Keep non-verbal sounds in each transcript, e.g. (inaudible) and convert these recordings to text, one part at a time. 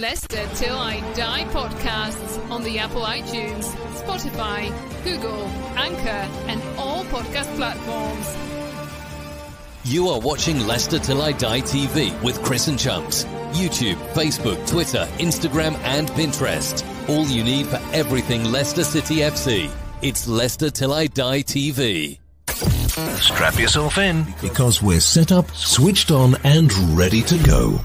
Leicester Till I Die podcasts on the Apple iTunes, Spotify, Google, Anchor, and all podcast platforms. You are watching Leicester Till I Die TV with Chris and Chunks. YouTube, Facebook, Twitter, Instagram, and Pinterest. All you need for everything Leicester City FC. It's Leicester Till I Die TV. Strap yourself in. because we're set up, switched on, and ready to go.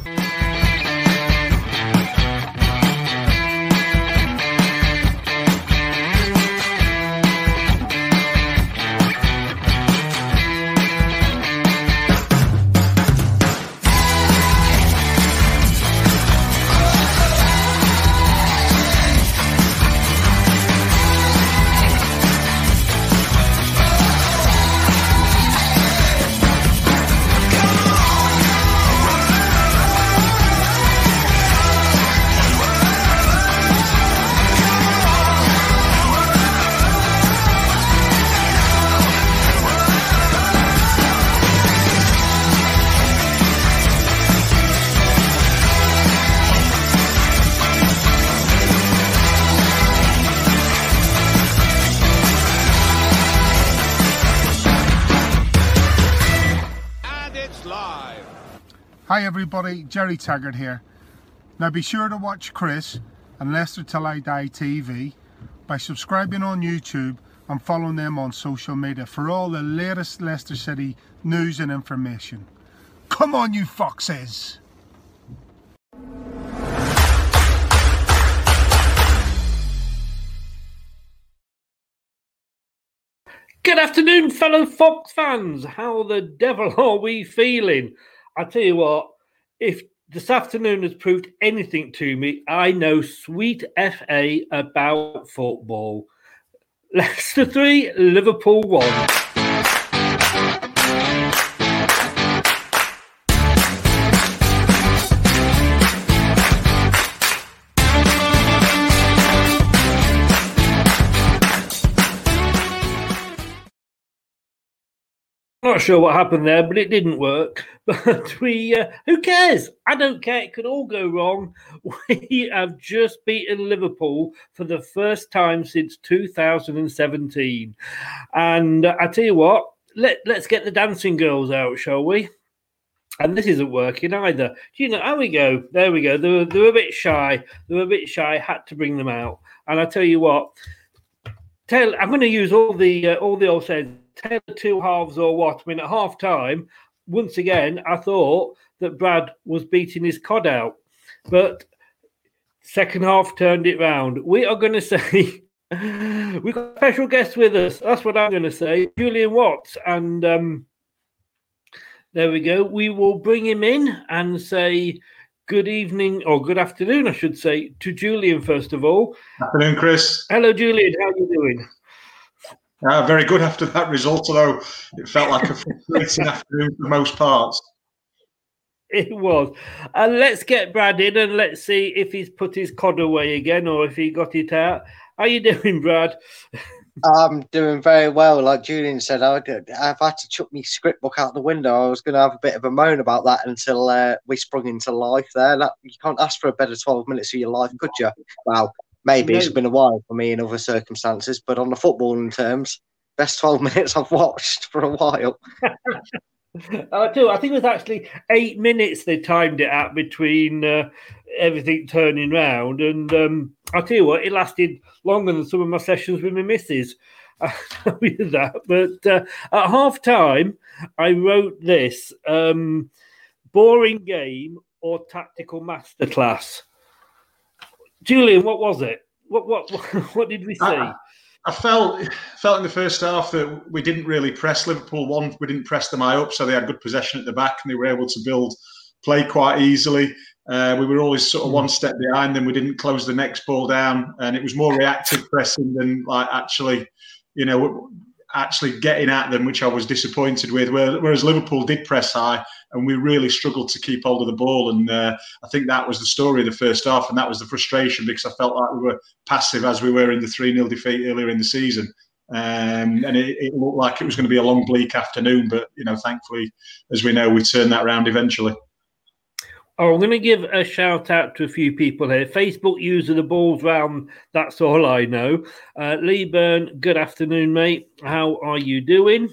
Everybody, Jerry Taggart here. Now be sure to watch Chris and Leicester Till I Die TV by subscribing on YouTube and following them on social media for all the latest Leicester City news and information. Come on you foxes! Good afternoon, fellow Fox fans. How the devil are we feeling? I tell you what, if this afternoon has proved anything to me, I know sweet FA about football. Leicester 3, Liverpool 1. Not sure what happened there, but it didn't work. (laughs) But we, uh, who cares? I don't care. It could all go wrong. (laughs) We have just beaten Liverpool for the first time since 2017. And uh, I tell you what, let, let's get the dancing girls out, shall we? And this isn't working either. Do you know? How we go? There we go. They were, they were a bit shy. They were a bit shy. Had to bring them out. And I tell you what, tell I'm going to use all the uh, all the old sayings. Tell the two halves or what? I mean, at half time, once again, I thought that Brad was beating his cod out, but second half turned it round. We are going (laughs) to say we've got a special guest with us. That's what I'm going to say, Julian Watts, and um, there we go. We will bring him in and say good evening or good afternoon, I should say, to Julian first of all. Afternoon, Chris. Hello, Julian. How are you doing? Uh, very good after that result, although it felt like a frustrating (laughs) afternoon for most parts. It was. And let's get Brad in and let's see if he's put his cod away again or if he got it out. How you doing, Brad? (laughs) I'm doing very well. Like Julian said, I, have had to chuck my script book out the window. I was going to have a bit of a moan about that until uh, we sprung into life there. That, you can't ask for a better 12 minutes of your life, could you? Well, maybe no. it's been a while for me in other circumstances, but on the footballing terms, best 12 (laughs) minutes I've watched for a while. (laughs) I do. I think it was actually eight minutes they timed it at between uh, everything turning round, and um, I tell you what, it lasted longer than some of my sessions with my missus. (laughs) with that, but uh, at half time, I wrote this: um, boring game or tactical masterclass. Julian, what was it? What what (laughs) what did we see? I, I felt felt in the first half that we didn't really press Liverpool. One, we didn't press them high up, so they had good possession at the back and they were able to build play quite easily. Uh, we were always sort of one step behind them. We didn't close the next ball down, and it was more reactive pressing than like actually, you know, actually getting at them, which I was disappointed with. Whereas Liverpool did press high, and we really struggled to keep hold of the ball. And uh, I think that was the story of the first half, and that was the frustration because I felt like we were passive as we were in the 3 0 defeat earlier in the season. Um, and it, it, looked like it was going to be a long, bleak afternoon, but you know, thankfully, as we know, we turned that around eventually. Oh, I'm going to give a shout out to a few people here. Facebook user, the balls round. That's all I know. Uh, Lee Byrne, good afternoon, mate. How are you doing?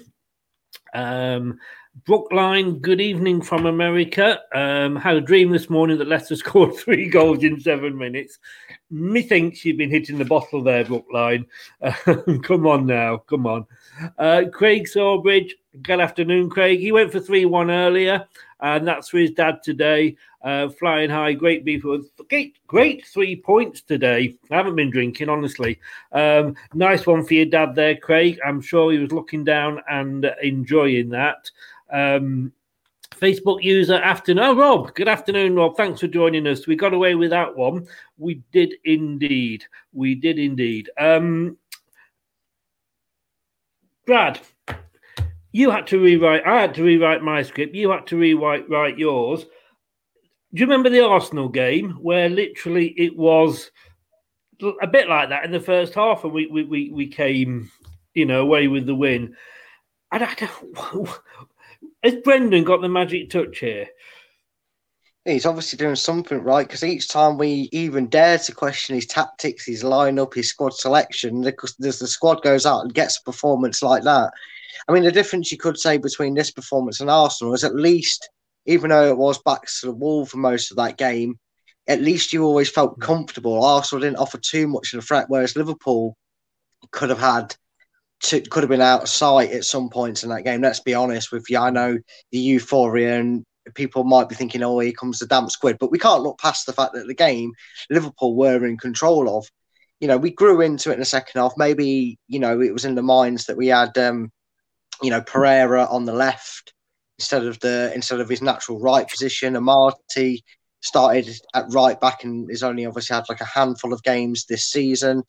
Um, Brookline, good evening from America. Um, had a dream this morning that Leicester (laughs) scored three goals in seven minutes. Methinks you've been hitting the bottle there, Brookline. Uh, (laughs) come on now, come on. Uh, Craig Sawbridge, good afternoon, Craig. He went for 3 1 earlier, and that's for his dad today. Uh, flying high, great beef. Great, great three points today. I haven't been drinking, honestly. Um, nice one for your dad there, Craig. I'm sure he was looking down and enjoying that. Um, Facebook user afternoon. Oh, Rob, good afternoon, Rob. Thanks for joining us. We got away with that one. We did indeed. We did indeed. Um, Brad, you had to rewrite. I had to rewrite my script. You had to rewrite write yours. Do you remember the Arsenal game where literally it was a bit like that in the first half, and we we we, we came, you know, away with the win. And I don't, (laughs) has Brendan got the magic touch here? He's obviously doing something right because each time we even dare to question his tactics, his lineup, his squad selection, because the squad goes out and gets a performance like that. I mean, the difference you could say between this performance and Arsenal is at least, even though it was back to the wall for most of that game, at least you always felt mm. comfortable. Arsenal didn't offer too much of a threat, whereas Liverpool could have had to, could have been out of sight at some points in that game. Let's be honest with you. I know the euphoria and people might be thinking, oh, here comes the damp squid. But we can't look past the fact that the game Liverpool were in control of. You know, we grew into it in the second half. Maybe, you know, it was in the minds that we had, um, you know, Pereira on the left instead of the instead of his natural right position. Amartey started at right back and has only obviously had like a handful of games this season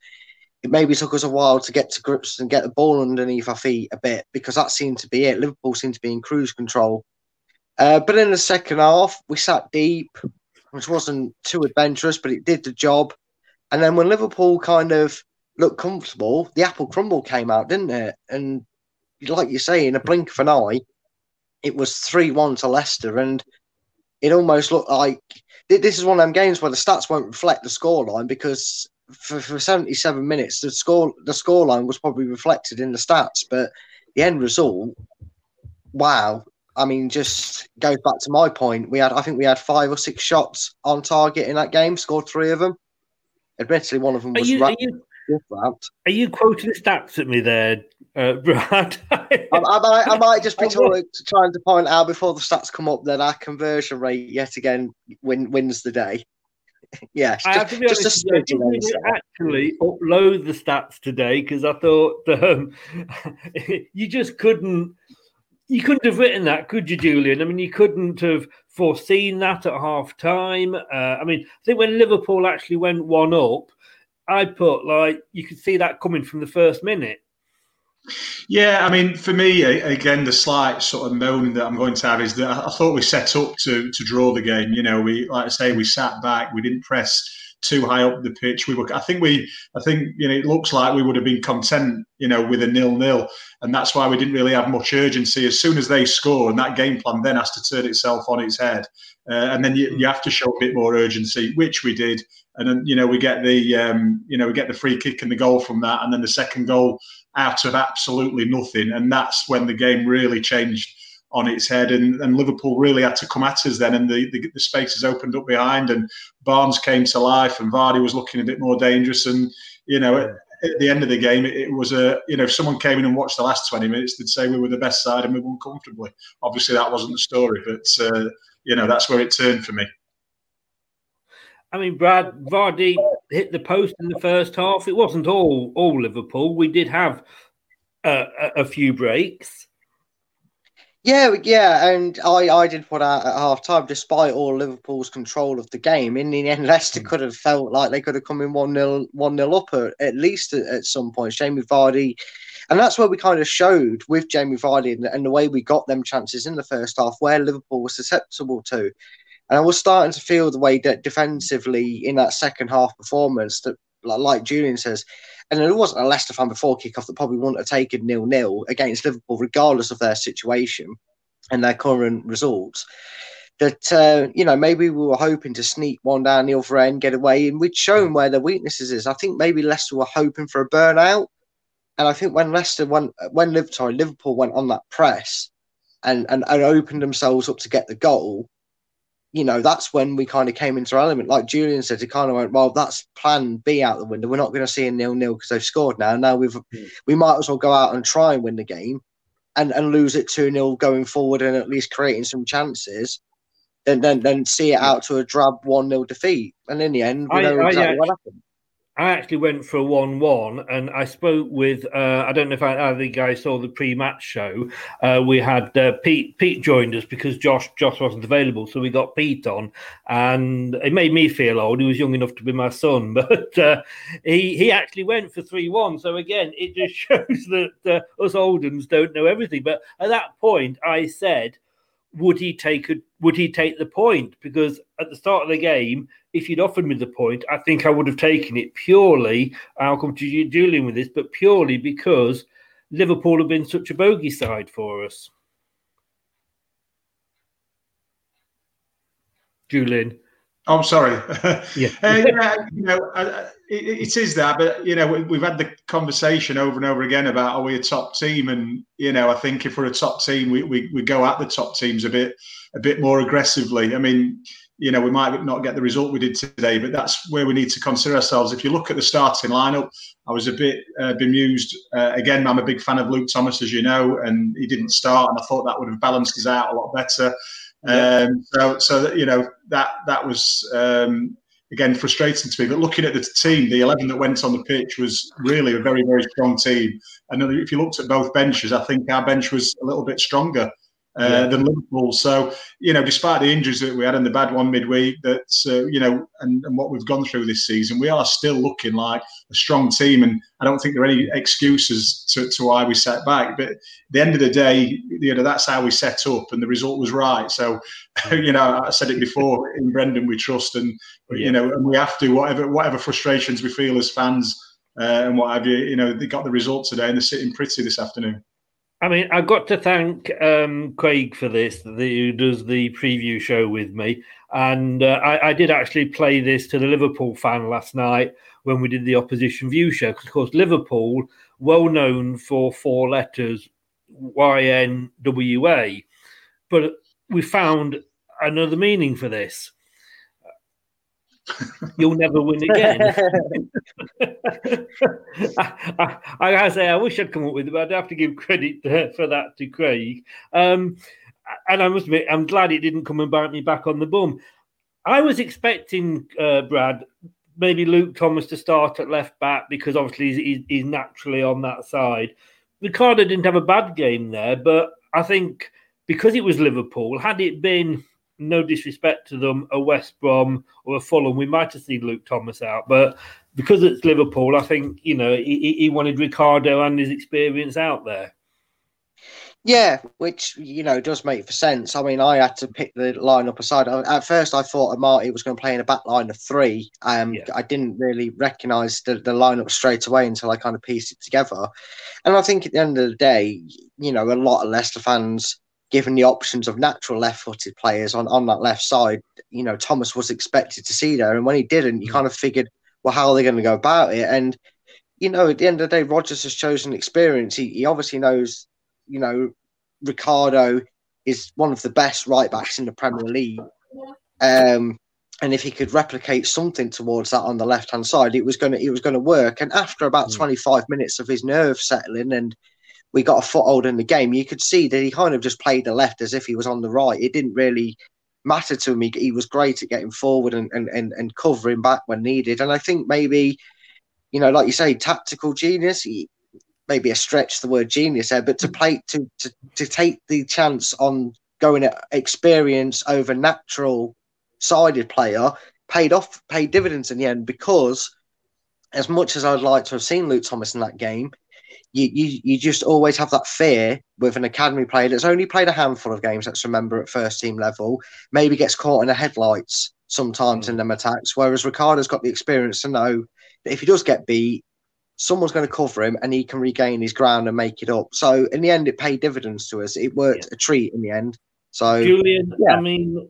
it maybe took us a while to get to grips and get the ball underneath our feet a bit because that seemed to be it. Liverpool seemed to be in cruise control. Uh, but in the second half, we sat deep, which wasn't too adventurous, but it did the job. And then when Liverpool kind of looked comfortable, the apple crumble came out, didn't it? And like you say, in a blink of an eye, it was 3 1 to Leicester. And it almost looked like this is one of them games where the stats won't reflect the scoreline because for, for 77 minutes, the score the scoreline was probably reflected in the stats, but the end result, wow. I mean, just goes back to my point. We had, I think, we had five or six shots on target in that game. Scored three of them. Admittedly, one of them was. Are you, are you, are you quoting stats at me there, uh, (laughs) Brad? I, I, might, I might just be (laughs) trying to point out before the stats come up that our conversion rate yet again win, wins the day. (laughs) yes, I have to be honest. I didn't actually upload the stats today because I thought um, you just couldn't. You couldn't have written that, could you, Julian? I mean, you couldn't have foreseen that at half time. Uh, I mean, I think when Liverpool actually went one up, I put like you could see that coming from the first minute. Yeah, I mean, for me, again, the slight sort of moaning that I'm going to have is that I thought we set up to to draw the game. You know, we like I say, we sat back, we didn't press too high up the pitch. We were, I think we, I think you know, it looks like we would have been content, you know, with a nil nil, and that's why we didn't really have much urgency. As soon as they score, and that game plan then has to turn itself on its head, uh, and then you, you have to show a bit more urgency, which we did, and then you know we get the, um, you know, we get the free kick and the goal from that, and then the second goal out of absolutely nothing, and that's when the game really changed on its head. And, and Liverpool really had to come at us then, and the, the, the spaces opened up behind, and Barnes came to life, and Vardy was looking a bit more dangerous. And you know, at, at the end of the game, it, it, was a you know, if someone came in and watched the last twenty minutes, they'd say we were the best side and we won comfortably. Obviously, that wasn't the story, but uh, you know, that's where it turned for me. I mean, Brad Vardy hit the post in the first half. It wasn't all all Liverpool. We did have uh, a, a few breaks. Yeah, yeah, and I, I did put out at half time, despite all Liverpool's control of the game. In the end, (laughs) Leicester could have felt like they could have come in 1 0 one nil up at, at least at, at, some point. Jamie Vardy, and that's where we kind of showed with Jamie Vardy and, and, the way we got them chances in the first half, where Liverpool was susceptible to. And I was starting to feel the way that defensively in that second half performance, that like Julian says, and it wasn't a Leicester fan before kickoff that probably wouldn't have taken nil nil against Liverpool, regardless of their situation and their current results. That uh, you know maybe we were hoping to sneak one down the other end, get away, and we'd shown where their weaknesses is. I think maybe Leicester were hoping for a burnout, and I think when Leicester went when Liverpool Liverpool went on that press and, and and opened themselves up to get the goal, you know, that's when we kind of came into our element. Like Julian said, it kind of went, well, that's plan B out the window. We're not going to see a nil nil because they've scored now. Now we've mm. we might as well go out and try and win the game and, and lose it 2 0 going forward and at least creating some chances. And then, then see it out to a drab 1 0 defeat. And in the end, we know I, exactly I, what happened. I actually went for a one-one, and I spoke with. Uh, I don't know if I, either guys saw the pre-match show. Uh, we had uh, Pete. Pete joined us because Josh Josh wasn't available, so we got Pete on, and it made me feel old. He was young enough to be my son, (laughs) but uh, he he actually went for three-one. So again, it just (laughs) shows that uh, us Oldens don't know everything. But at that point, I said would he take a would he take the point? Because at the start of the game, if you'd offered me the point, I think I would have taken it purely. I'll come to you, Julian, with this, but purely because Liverpool have been such a bogey side for us. Julian. Oh, I'm sorry. (laughs) yeah. uh, yeah, you know, uh, it, it is that, but you know, we, have had the conversation over and over again about are we a top team, and you know, I think if we're a top team, we, we, we go at the top teams a bit a bit more aggressively. I mean, you know, we might not get the result we did today, but that's where we need to consider ourselves. If you look at the starting lineup, I was a bit uh, bemused. Uh, again, I'm a big fan of Luke Thomas, as you know, and he didn't start, and I thought that would have balanced us out a lot better. Um, so, so you know that that was um, again frustrating to me. But looking at the team, the eleven that went on the pitch was really a very very strong team. And if you looked at both benches, I think our bench was a little bit stronger uh, yeah. than Liverpool. So, you know, despite the injuries that we had and the bad one midweek, that, uh, you know, and, and, what we've gone through this season, we are still looking like a strong team. And I don't think there are any excuses to, to why we set back. But at the end of the day, you know, that's how we set up and the result was right. So, (laughs) you know, I said it before (laughs) in Brendan, we trust and, yeah. you know, and we have to, whatever, whatever frustrations we feel as fans uh, and what have you, you know, they got the result today and they're sitting pretty this afternoon. I mean, I've got to thank um, Craig for this, who does the preview show with me. And uh, I, I, did actually play this to the Liverpool fan last night when we did the opposition view show. Because, of course, Liverpool, well known for four letters, YNWA. But we found another meaning for this you'll never win again. (laughs) I, I, I, say, I wish I'd come up with it, but I'd have to give credit to, for that to Craig. Um, and I must admit, I'm glad it didn't come and bite me back on the bum. I was expecting uh, Brad, maybe Luke Thomas to start at left back because obviously he's, he's naturally on that side. Ricardo didn't have a bad game there, but I think because it was Liverpool, had it been no disrespect to them, a West Brom or a Fulham, we might have seen Luke Thomas out. But because it's Liverpool, I think you know he, he wanted Ricardo and his experience out there. Yeah, which you know does make for sense. I mean, I had to pick the lineup aside. At first, I thought Amartey was going to play in a back line of three. Um, yeah. I didn't really recognise the, the lineup straight away until I kind of pieced it together. And I think at the end of the day, you know, a lot of Leicester fans, given the options of natural left-footed players on on that left side, you know, Thomas was expected to see there, and when he didn't, you mm. kind of figured, well, how are they going to go about it? And you know, at the end of the day, Rodgers has chosen experience. He, he obviously knows you know, Ricardo is one of the best right backs in the Premier League. Um, and if he could replicate something towards that on the left hand side, it was going to it was going to work. And after about mm. 25 minutes of his nerves settling and we got a foothold in the game, you could see that he kind of just played the left as if he was on the right. It didn't really matter to him. He, he was great at getting forward and, and, and, and covering back when needed. And I think maybe, you know, like you say, tactical genius. He, maybe a stretch the word genius there, but to mm. play to to, to take the chance on going at experience over natural sided player paid off paid dividends in the end because as much as I'd like to have seen Luke Thomas in that game, you, you you just always have that fear with an academy player that's only played a handful of games, let's remember at first team level, maybe gets caught in the headlights sometimes mm. in them attacks. Whereas Ricardo's got the experience to know that if he does get beat, someone's going to cover him and he can regain his ground and make it up. So in the end, it paid dividends to us. It worked yeah. a treat in the end. So Julian, yeah. I mean,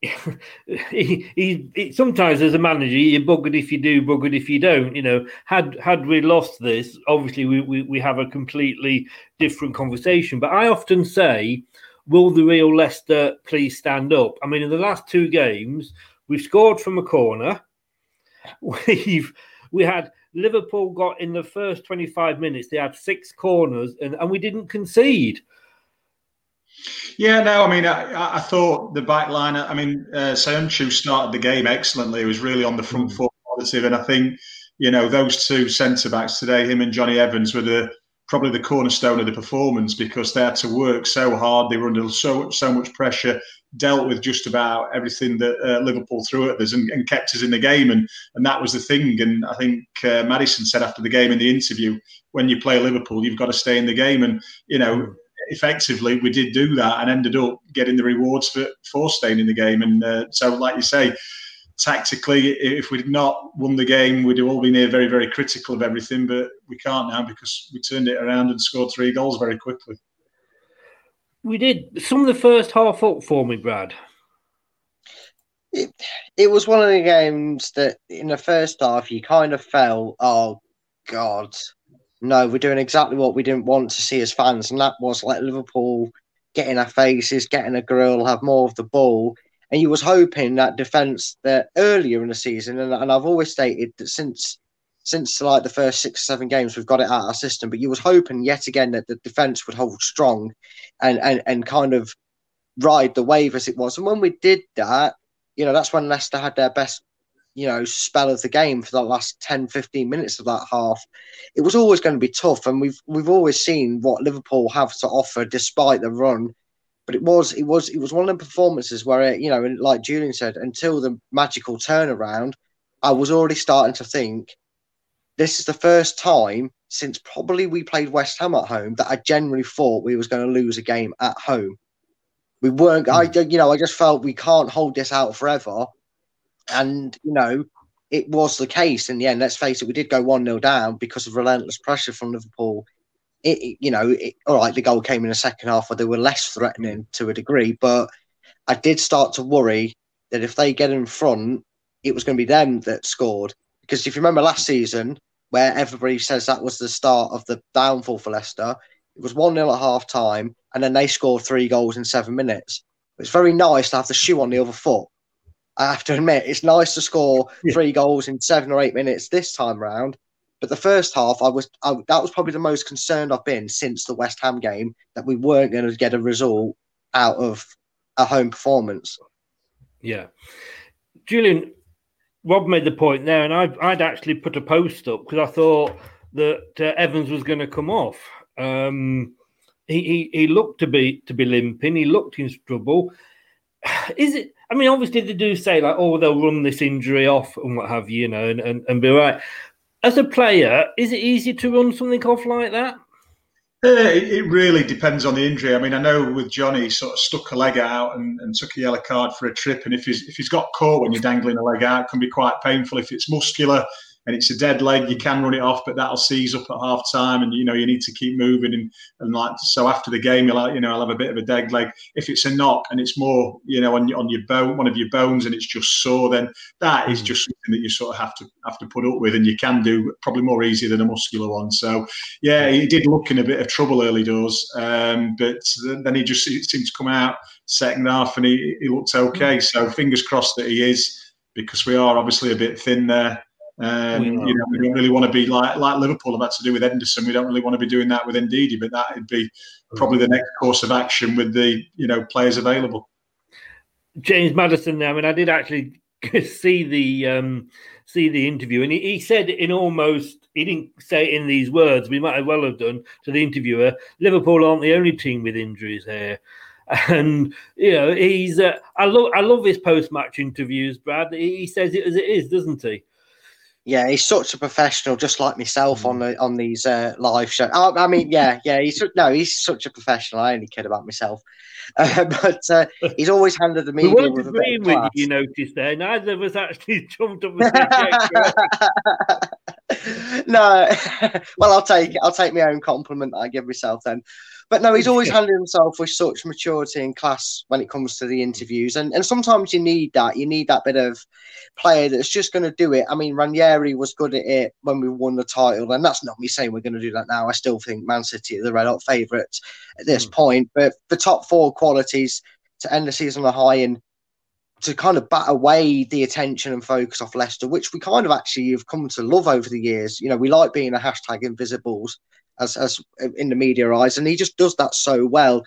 (laughs) he, he, he, sometimes as a manager you're buggered if you do, buggered if you don't. You know, had had we lost this, obviously we, we, we have a completely different conversation. But I often say, will the real Leicester please stand up? I mean, in the last two games, we've scored from a corner. (laughs) We've we had Liverpool got in the first 25 minutes, they had six corners and, and we didn't concede. Yeah, no, I mean, I, I thought the back line, I mean, uh, Söyüncü started the game excellently. He was really on the front mm. foot positive, And I think, you know, those two centre backs today, him and Jonny Evans, were the probably the cornerstone of the performance because they had to work so hard. They were under so so much pressure dealt with just about everything that uh, Liverpool threw at us and, and, kept us in the game. And and that was the thing. And I think uh, Maddison said after the game in the interview, when you play Liverpool, you've got to stay in the game. And you know, effectively, we did do that and ended up getting the rewards for for staying in the game. And uh, so, like you say. Tactically, if we'd not won the game, we'd all been here very, very critical of everything. But we can't now because we turned it around and scored three goals very quickly. We did some of the first half up for me, Brad. It, it was one of the games that in the first half you kind of felt, oh God, no, we're doing exactly what we didn't want to see as fans, and that was let Liverpool get in our faces, get in a grill, have more of the ball. And you was hoping that defence that earlier in the season, and, and I've always stated that since since like the first six or seven games we've got it out of our system. But you was hoping yet again that the defence would hold strong and, and and kind of ride the wave as it was. And when we did that, you know, that's when Leicester had their best, you know, spell of the game for the last 10, 15 minutes of that half. It was always going to be tough. And we've we've always seen what Liverpool have to offer despite the run. But it was it was it was one of the performances where it, you know, like Julian said, until the magical turnaround, I was already starting to think this is the first time since probably we played West Ham at home that I generally thought we was going to lose a game at home. We weren't. I hmm. you know I just felt we can't hold this out forever, and you know it was the case in the end. Let's face it, we did go one 0 down because of relentless pressure from Liverpool. It, it you know, it, all right, the goal came in the second half where they were less threatening to a degree, but I did start to worry that if they get in front, it was going to be them that scored. Because if you remember last season, where everybody says that was the start of the downfall for Leicester. It was 1 0 at half time, and then they scored three goals in seven minutes. It's very nice to have the shoe on the other foot. I have to admit, it's nice to score three goals in seven or eight minutes this time round. But the first half, I was I, that was probably the most concerned I've been since the West Ham game that we weren't going to get a result out of a home performance. Yeah, Julian, Rob made the point there, and I'd, I'd actually put a post up because I thought that uh, Evans was going to come off. Um, he, he, he looked to be to be limping. He looked in trouble. (sighs) is it? I mean, obviously they do say like, oh, they'll run this injury off and what have you, you know, and, and, and be right. As a player, is it easy to run something off like that? Uh, it really depends on the injury. I mean, I know with Jonny, he sort of stuck a leg out and, and, took a yellow card for a trip. And if he's if he's got caught when you're dangling a leg out, it can be quite painful. If it's muscular, and it's a dead leg, you can run it off, but that'll seize up at half time, and you know you need to keep moving. And, and like so, after the game, you're like, you know, I'll have a bit of a dead leg. If it's a knock and it's more, you know, on on your bone, one of your bones, and it's just sore, then that is mm. just something that you sort of have to have to put up with, and you can do probably more easy than a muscular one. So yeah, he did look in a bit of trouble early doors, um, but then he just seemed to come out second half, and he, he looked okay. Mm. So fingers crossed that he is because we are obviously a bit thin there. Um, you know, we don't really want to be like like Liverpool have had to do with Henderson. We don't really want to be doing that with Ndidi, but that would be probably the next course of action with the you know players available. James Maddison. I mean, I did actually (laughs) see the um, see the interview, and he, he said in almost he didn't say it in these words. We might as well have done to the interviewer. Liverpool aren't the only team with injuries here (laughs) and you know he's uh, I love I love his post match interviews, Brad. He, he, says it as it is, doesn't he? Yeah, he's such a professional, just like myself on the on these uh, live shows. I, I, mean, yeah, yeah, he's no, he's such a professional. I only kid about myself, (laughs) uh, but uh, he's always handled the (laughs) media we with a bit with you. You noticed there, neither of us actually (laughs) jumped up. no, well, I'll take I'll take my own compliment I give myself then. But no, he's always handled himself with such maturity and class when it comes to the interviews. And and sometimes you need that. You need that bit of player that's just going to do it. I mean, Ranieri was good at it when we won the title, and that's not me saying we're going to do that now. I still think Man City are the red hot favourites at this mm. point. But the top four qualities to end the season on a high and to kind of bat away the attention and focus off Leicester, which we kind of actually have come to love over the years. You know, we like being a hashtag invisibles as as in the media eyes, and he just does that so well.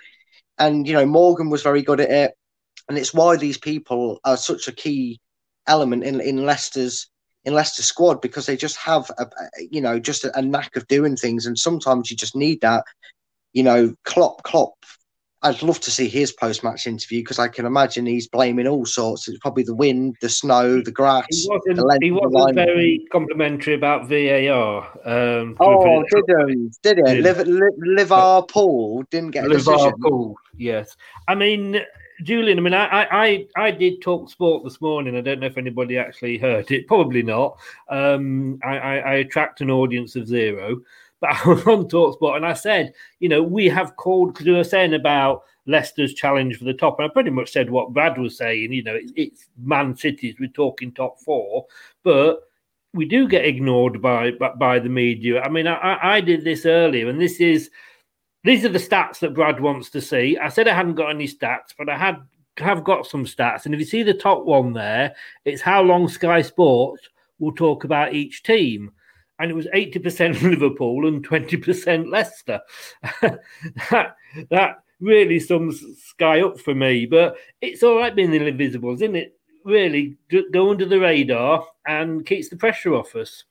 And you know, Morgan was very good at it, and it's why these people are such a key element in in Leicester's in Leicester squad because they just have a, you know just a, a knack of doing things, and sometimes you just need that. You know, Klopp Klopp I'd love to see his post match interview because I can imagine he's blaming all sorts. It's probably the wind, the snow, the grass. He wasn't, he wasn't very complimentary about VAR. Um, oh, did he? Did he? Liv- Liverpool didn't get a Liverpool, yes. I mean, Julian, I mean, I, I, I did talk sport this morning. I don't know if anybody actually heard it. Probably not. Um, I, I, I attract an audience of zero. But I was on Talksport and I said, you know, we have called because we were saying about Leicester's challenge for the top, and I pretty much said what Brad was saying. You know, it's, it's Man City's. We're talking top four, but we do get ignored by by, by the media. I mean, I, I did this earlier, and this is these are the stats that Brad wants to see. I said I hadn't got any stats, but I had have got some stats. And if you see the top one there, it's how long Sky Sports will talk about each team and it was 80% (laughs) Liverpool and 20% Leicester. (laughs) that, that really sums Sky up for me. But it's all right being the invisibles, isn't it? Really go under the radar and keeps the pressure off us.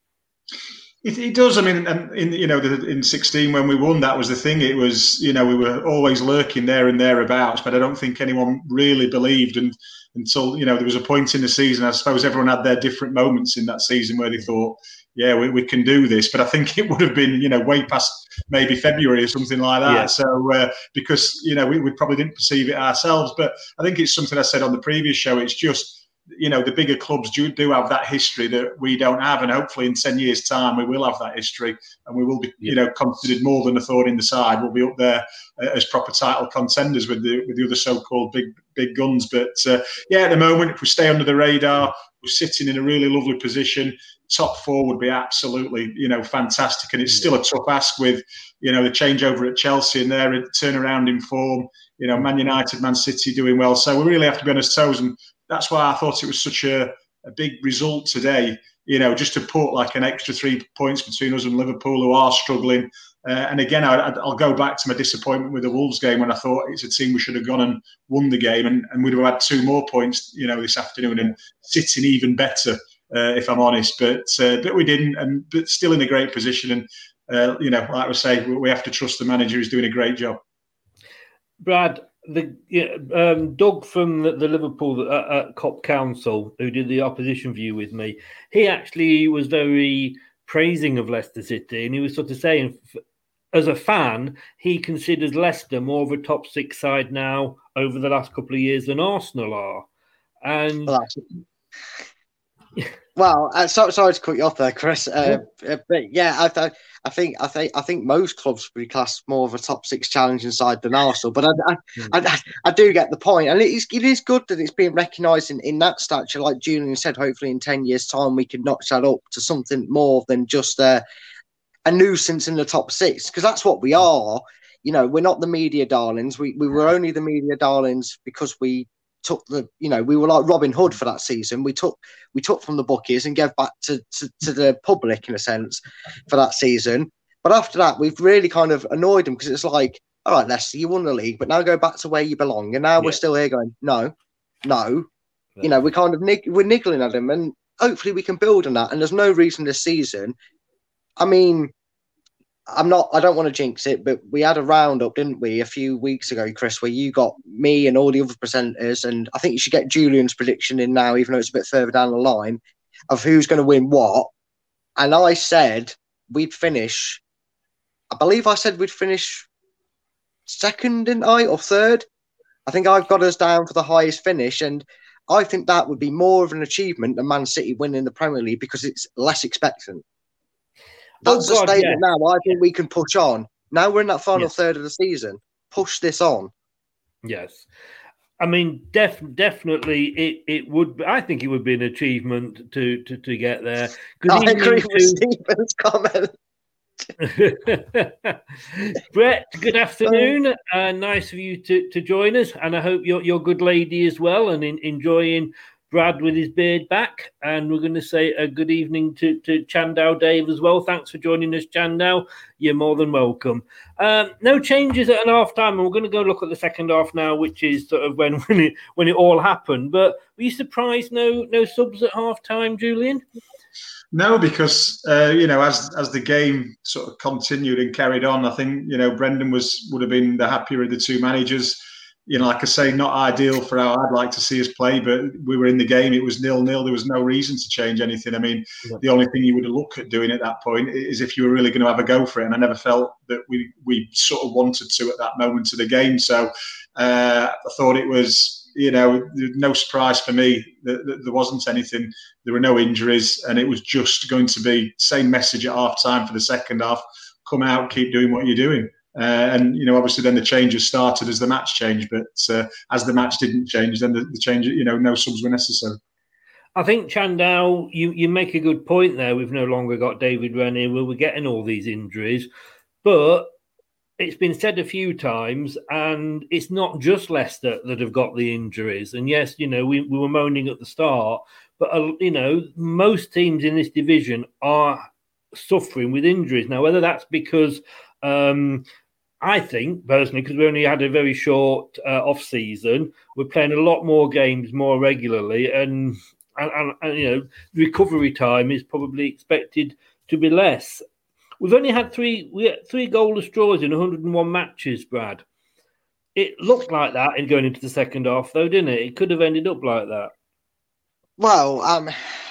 It, it, does. I mean, in you know, in sixteen when we won, that was the thing. It was you know we were always lurking there and thereabouts, but I don't think anyone really believed. And until you know there was a point in the season, I suppose everyone had their different moments in that season where they thought, yeah, we, we can do this. But I think it would have been, you know, way past maybe February or something like that. Yeah. So uh, because you know we, we probably didn't perceive it ourselves, but I think it's something I said on the previous show. It's just you know the bigger clubs do, do have that history that we don't have and hopefully in 10 years time we will have that history and we will be yeah. you know considered more than a thorn in the side we'll be up there uh, as proper title contenders with the with the other so-called big big guns but uh, yeah at the moment if we stay under the radar we're sitting in a really lovely position top four would be absolutely, you know, fantastic. And it's still a tough ask with, you know, the changeover at Chelsea and their turnaround in form. You know, Man United, Man City doing well. So we really have to be on our toes, and that's why I thought it was such a, a big result today. You know, just to put like an extra three points between us and Liverpool, who are struggling. Uh, and again, I, will go back to my disappointment with the Wolves game when I thought it's a team we should have gone and won the game, and, and we'd have had two more points, you know, this afternoon and sitting even better uh, if I'm honest. But uh, but we didn't, and but still in a great position. And uh, you know, like I say, we have to trust the manager who's doing a great job. Brad, the um, Doug from the, the Liverpool uh, Kop Council, who did the opposition view with me, he actually was very praising of Leicester City, and he was sort of saying, as a fan, he considers Leicester more of a top six side now over the last couple of years than Arsenal are. And well, (laughs) well uh, so, sorry to cut you off there, Chris. Uh, yeah. Uh, but yeah, I, th- I think I think I think most clubs would be classed more of a top six challenging side than Arsenal. But I I, mm. I, I, do get the point, and it is it is good that it's being recognised in, in that stature. Like Julian said, hopefully in ten years' time we can notch that up to something more than just uh, a nuisance in the top six because that's what we are. You know, we're not the media darlings. We we were only the media darlings because we took the you know we were like Robin Hood for that season. We took we took from the bookies and gave back to, to, to the public in a sense for that season. But after that, we've really kind of annoyed them because it's like, all right, Leicester, you won the league, but now go back to where you belong. And now yeah. we're still here going, no, no. Yeah. You know, we're kind of nig- we're niggling at them, and hopefully we can build on that. And there's no reason this season. I mean, I'm not. I don't want to jinx it, but we had a roundup, didn't we, a few weeks ago, Chris, where you got me and all the other presenters, and I think you should get Julian's prediction in now, even though it's a bit further down the line, of who's going to win what. And I said we'd finish. I believe I said we'd finish second, didn't I, or third? I think I've got us down for the highest finish, and I think that would be more of an achievement than Man City winning the Premier League because it's less expectant. That's oh, God, the statement yeah. now. I think we can push on. Now we're in that final yes. third of the season. Push this on. Yes. I mean, def- definitely, it, it would. Be, I think it would be an achievement to to, to get there. I agree with Stephen's comment. (laughs) (laughs) Brett, good afternoon. Uh, nice of you to, to join us, and I hope you're you're good lady as well, and in, enjoying Brad with his beard back. And we're going to say a good evening to, to Chandow Dave as well. Thanks for joining us, Chandow. You're more than welcome. Um, no changes at an half time, and we're going to go look at the second half now, which is sort of when (laughs) when it when it all happened. But were you surprised no no subs at half time, Julian? No, because uh, you know, as as the game sort of continued and carried on, I think you know Brendan was would have been the happier of the two managers you know, like I say, not ideal for how I'd like to see us play, but we were in the game. It was nil nil. There was no reason to change anything. I mean, yeah. the only thing you would look at doing at that point is if you were really going to have a go for it. And I never felt that we we sort of wanted to at that moment of the game. So uh, I thought it was. You know, no surprise for me that, that there wasn't anything. There were no injuries, and it was just going to be same message at half time for the second half. Come out, keep doing what you're doing. Uh, and you know, obviously, then the changes started as the match changed. But uh, as the match didn't change, then the, the, change, you know, no subs were necessary. I think Chandow, you you make a good point there. We've no longer got David Rennie. We're getting all these injuries, but it's been said a few times, and it's not just Leicester that have got the injuries. And yes, you know, we, we were moaning at the start, but uh, you know, most teams in this division are suffering with injuries now. Whether that's because um, I think personally, because we only had a very short uh, off season, we're playing a lot more games more regularly, and, and, and, and you know recovery time is probably expected to be less. We've only had three we had three goalless draws in 101 matches, Brad. It looked like that in going into the second half, though, didn't it? It could have ended up like that. Well, um,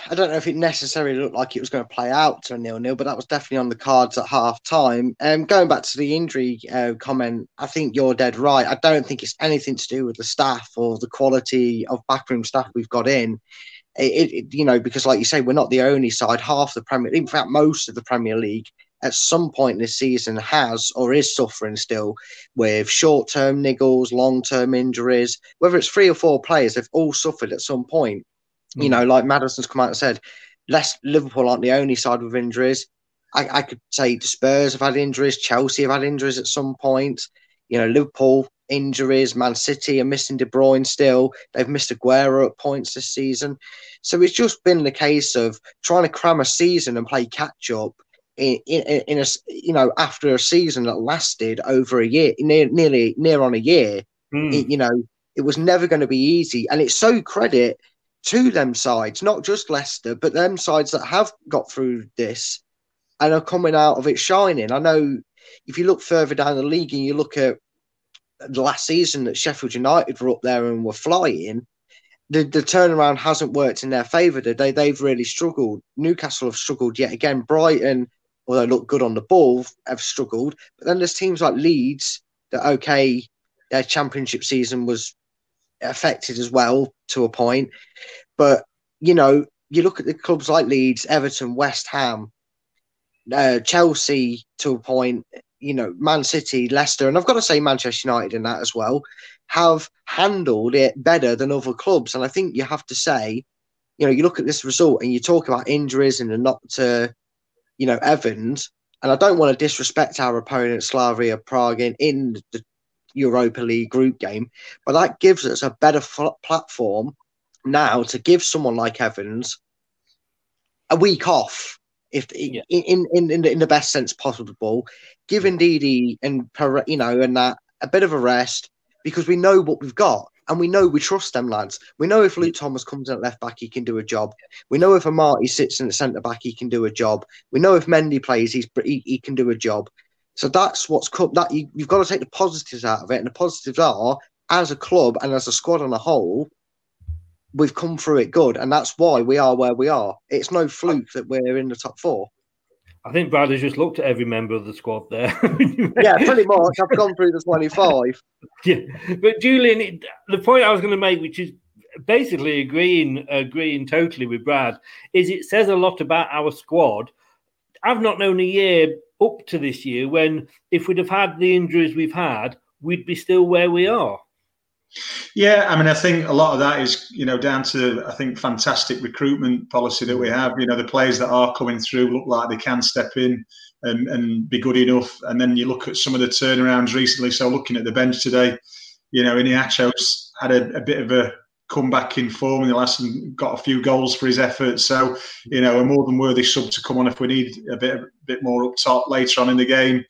I don't know if it necessarily looked like it was going to play out to a nil-nil, but that was definitely on the cards at half time. Um, going back to the injury uh, comment, I think you're dead right. I don't think it's anything to do with the staff or the quality of backroom staff we've got in. It, it, you know, because like you say, we're not the only side. Half the Premier, League, in fact, most of the Premier League at some point this season has or is suffering still with short-term niggles, long-term injuries. Whether it's three or four players, they've all suffered at some point. Mm. You know, like Maddison's come out and said, less Liverpool aren't the only side with injuries. I, I could say the Spurs have had injuries, Chelsea have had injuries at some point. You know, Liverpool injuries, Man City are missing De Bruyne still. They've missed Aguero at points this season. So it's just been the case of trying to cram a season and play catch up in, in, in a you know after a season that lasted over a year, near, nearly near on a year. Mm. It, you know, it was never going to be easy, and it's so credit to them sides, not just Leicester, but them sides that have got through this and are coming out of it shining. I know if you look further down the league and you look at the last season that Sheffield United were up there and were flying, the, the turnaround hasn't worked in their favour. They they've really struggled. Newcastle have struggled yet again. Brighton, although look good on the ball, have struggled. But then there's teams like Leeds that okay, their championship season was affected as well to a point. But you know, you look at the clubs like Leeds, Everton, West Ham, uh, Chelsea to a point. You know, Man City, Leicester, and I've got to say Manchester United in that as well have handled it better than other clubs. And I think you have to say, you know, you look at this result and you talk about injuries and the not to, you know, Evans. And I don't want to disrespect our opponent, Slavia Prague, in, in the Europa League group game, but that gives us a better f- platform now to give someone like Evans a week off, if yeah. in, in in in the best sense possible. Give Ndidi and you know and that a bit of a rest because we know what we've got and we know we trust them lads. We know if Luke Thomas comes in at left back, he can do a job. We know if Amartey sits in the centre back, he can do a job. We know if Mendy plays, he's he, he can do a job. So that's what's come. That you, you've got to take the positives out of it, and the positives are as a club and as a squad on a whole, we've come through it good, and that's why we are where we are. It's no fluke that we're in the top four. I think Brad has just looked at every member of the squad there. (laughs) yeah, pretty much. I've gone through the 25. Yeah, but Julian, the point I was going to make, which is basically agreeing agreeing totally with Brad, is it says a lot about our squad. I've not known a year up to this year when, if we'd have had the injuries we've had, we'd be still where we are. Yeah, I mean, I think a lot of that is, you know, down to I think fantastic recruitment policy that we mm. have. You know, the players that are coming through look like they can step in and, and be good enough. And then you look at some of the turnarounds recently. So looking at the bench today, you know, Iheanacho's had a, a bit of a comeback in form in the last and got a few goals for his efforts. So, you know, a more than worthy sub to come on if we need a bit a bit more up top later on in the game.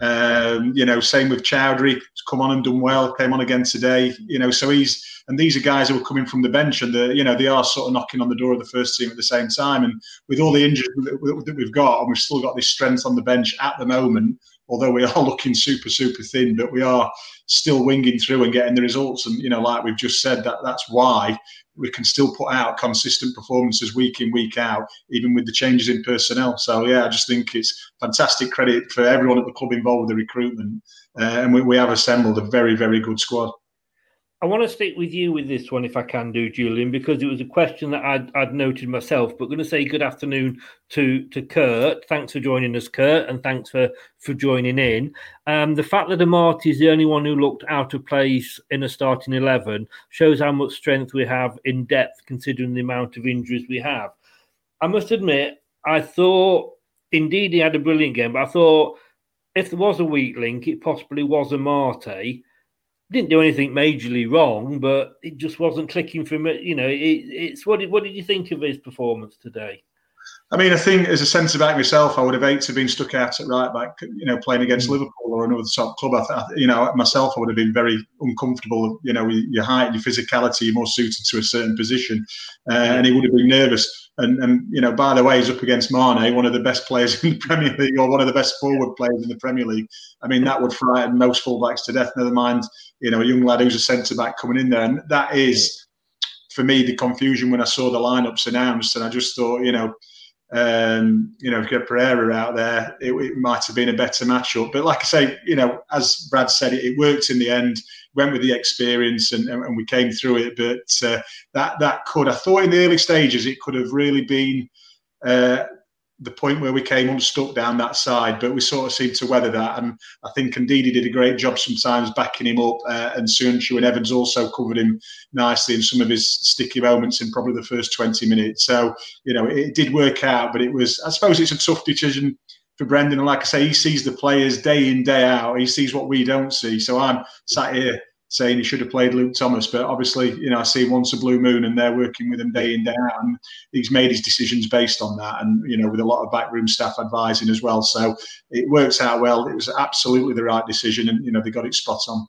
Um, you know, same with Choudhury, come on and done well, came on again today. You know, so he's and these are guys who are coming from the bench and the you know they are sort of knocking on the door of the first team at the same time. And with all the injuries that we've got, and we've still got this strength on the bench at the moment, although we (laughs) are looking super super thin, but we are still winging through and getting the results. And you know, like we've just said, that that's why we can still put out consistent performances week in week out, even with the changes in personnel. So yeah, I just think it's fantastic credit for everyone at the club involved with the recruitment, uh, and we, we have assembled a very very good squad. I want to stick with you with this one, if I can do, Julian, because it was a question that I'd, I'd noted myself. But I'm going to say good afternoon to to Kurt. Thanks for joining us, Kurt, and thanks for for joining in. Um, the fact that Amartey is the only one who looked out of place in a starting eleven shows how much strength we have in depth, considering the amount of injuries we have. I must admit, I thought Ndidi he had a brilliant game, but I thought if there was a weak link, it possibly was Amartey didn't do anything majorly wrong, but it just wasn't clicking for him. You know, it, it's what did what did you think of his performance today? I mean, I think as a centre back myself, I would have hated to have been stuck out at right back. You know, playing against mm. Liverpool or another top club. I, you know, myself, I would have been very uncomfortable. You know, with your height, your physicality, you're more suited to a certain position, uh, and he would have been nervous. And, and you know, by the way, he's up against Mane, one of the best players in the Premier League, or one of the best forward players in the Premier League. I mean, that would frighten most fullbacks to death. Never mind, you know, a young lad who's a centre back coming in there, and that is, for me, the confusion when I saw the lineups announced, and I just thought, you know. Um, you know, if you get Pereira out there, it, it, might have been a better matchup. But like I say, you know, as Brad said, it, it worked in the end went with the experience and, and we came through it. But uh, that that could, I thought in the early stages, it could have really been uh, the point where we came unstuck down that side. But we sort of seemed to weather that, and I think he did a great job sometimes backing him up. Uh, and Söyüncü and Evans also covered him nicely in some of his sticky moments in probably the first twenty minutes. So you know it did work out, but it was I suppose it's a tough decision for Brendan. And like I say, he sees the players day in, day out. He sees what we don't see. So I'm sat here saying he should have played Luke Thomas, but obviously, you know, I see once a blue moon and they're working with him day in, day out. And he's made his decisions based on that. And, you know, with a lot of backroom staff advising as well. So it works out well. It was absolutely the right decision. And, you know, they got it spot on.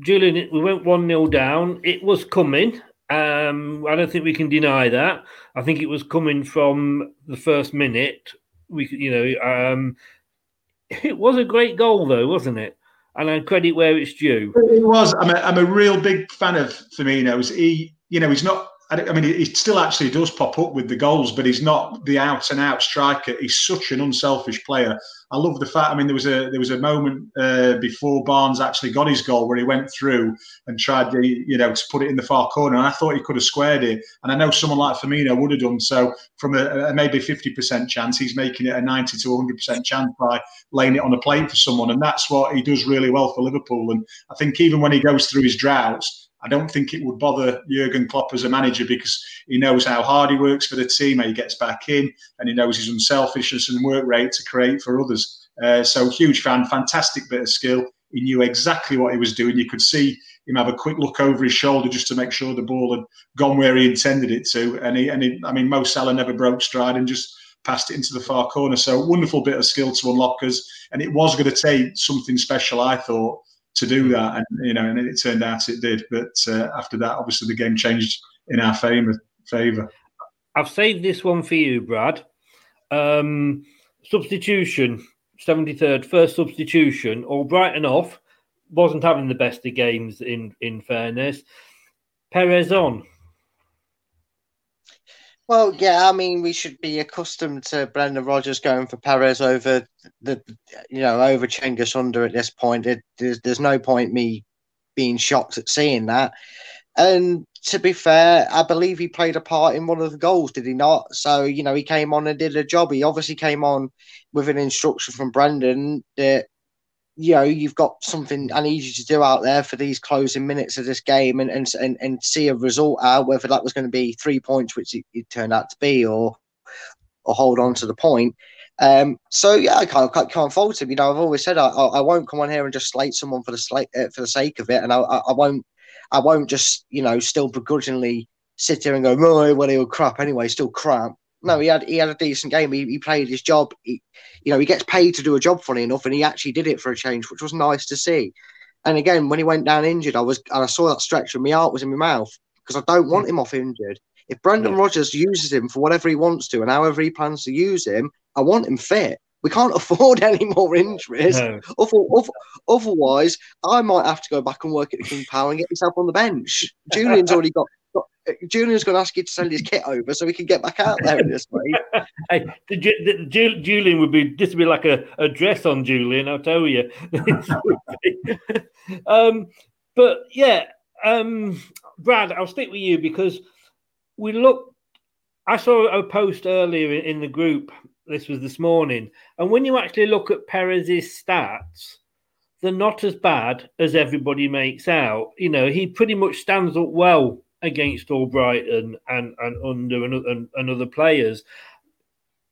Julian, we went 1 0 down. It was coming. Um, I don't think we can deny that. I think it was coming from the first minute we, you know, um, (laughs) it was a great goal though, wasn't it? And I credit where it's due. It was. I'm a, I'm a real big fan of Firmino. He, you know, he's not. I mean, he still actually does pop up with the goals, but he's not the out and out striker. He's such an unselfish player. I love the fact. I mean, there was a there was a moment uh, before Barnes actually got his goal where he went through and tried to you know to put it in the far corner, and I thought he could have squared it. And I know someone like Firmino would have done so. From a, a maybe fifty percent chance, he's making it a ninety to hundred percent chance by laying it on a plate for someone, and that's what he does really well for Liverpool. And I think even when he goes through his droughts, I don't think it would bother Jurgen Klopp as a manager because he knows how hard he works for the team, how he gets back in, and he knows his unselfishness and work rate to create for others. Uh, so huge fan, fantastic bit of skill. He knew exactly what he was doing. You could see him have a quick look over his shoulder just to make sure the ball had gone where he intended it to. And he, and he, I mean, Mo Salah never broke stride and just passed it into the far corner. So wonderful bit of skill to unlock us. And it was going to take something special, I thought, to do mm. that. And you know, and it turned out it did. But uh, after that, obviously, the game changed in our favour. Favour. I've saved this one for you, Brad. Um, substitution, 73rd, first substitution. Albrighton off. Wasn't having the best of games, in in fairness. Perez on. Well, yeah, I mean, we should be accustomed to Brendan Rodgers going for Perez over the, you know, over Cengiz Under at this point. It, there's, there's no point me being shocked at seeing that. And to be fair, I believe he played a part in one of the goals, did he not? So, you know, he came on and did a job. He obviously came on with an instruction from Brendan that you know, you've got something I need you to do out there for these closing minutes of this game and and and, and see a result out, whether that was going to be three points, which it, it, turned out to be, or or hold on to the point. Um, so yeah, I can't, can't, fault him. You know, I've always said I, I, I won't come on here and just slate someone for the slate uh, for the sake of it, and I, I, I, won't I won't just you know still begrudgingly sit here and go, oh, well, he was crap anyway, still crap. No, he had he had a decent game. He, he played his job. He, you know, he gets paid to do a job, funny enough, and he actually did it for a change, which was nice to see. And again, when he went down injured, I was and I saw that stretch, and my heart was in my mouth because I don't want mm. him off injured. If Brendan yeah. Rodgers uses him for whatever he wants to and however he plans to use him, I want him fit. We can't (laughs) afford any more injuries. No. otherwise, I might have to go back and work at the King Power and get myself on the bench. Julian's (laughs) already got Julian's going to ask you to send his kit over so we can get back out there in this way. (laughs) hey, the, the, the, Julian would be this would be like a, a dress on Julian, I'll tell you. (laughs) um, but yeah, um, Brad, I'll stick with you because we look. I saw a post earlier in the group. This was this morning, and when you actually look at Perez's stats, they're not as bad as everybody makes out. You know, he pretty much stands up well against Albrighton and, and Under and, and, and other players.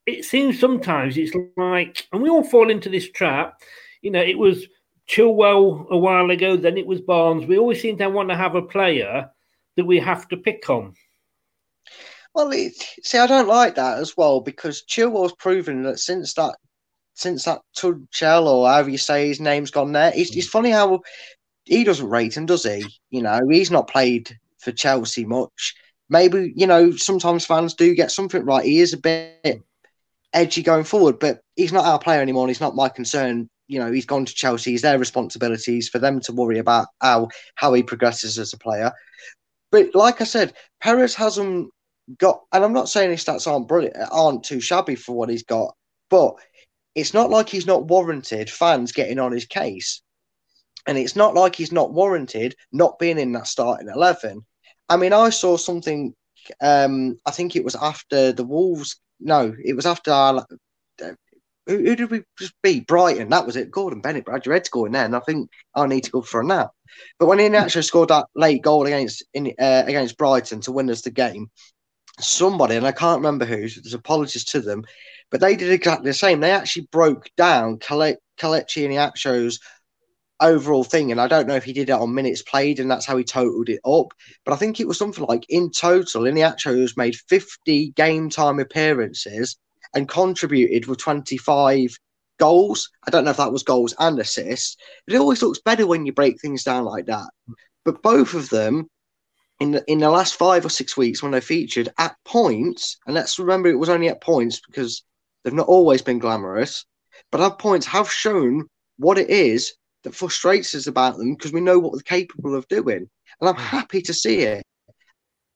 It seems sometimes it's like, and we all fall into this trap. You know, it was Chilwell a while ago, then it was Barnes. We always seem to want to have a player that we have to pick on. Well, it, see, I don't like that as well because Chilwell's proven that since that since that Tuchel or however you say his name's gone there, it's, it's mm. funny how he doesn't rate him, does he? You know, he's not played for Chelsea much. Maybe, you know, sometimes fans do get something right. He is a bit edgy going forward, but he's not our player anymore. And he's not my concern. You know, he's gone to Chelsea. It's their responsibilities for them to worry about how how he progresses as a player. But like I said, Perez hasn't got, and I'm not saying his stats aren't brilliant, aren't too shabby for what he's got, but it's not like he's not warranted fans getting on his case. And it's not like he's not warranted not being in that starting 11. I mean, I saw something. Um, I think it was after the Wolves. No, it was after our. Who, who, did we just beat? Brighton. That was it. Gordon Bennett. Brad, your head's going there, and I think I need to go for a nap. But when he actually scored that late goal against in, uh, against Brighton to win us the game, somebody and I can't remember who. So there's apologies to them, but they did exactly the same. They actually broke down Kale- Kelechi and Iheanacho's overall thing. And I don't know if he did it on minutes played and that's how he totaled it up. But I think it was something like in total, Iheanacho has made 50 game time appearances and contributed with 25 goals. I don't know if that was goals and assists, it always looks better when you break things down like that. But both of them in the, in the last five or six weeks when they featured at points, and let's remember it was only at points because they've not always been glamorous, but at points have shown what it is that frustrates us about them because we know what they're capable of doing. And I'm Hmm. happy to see it.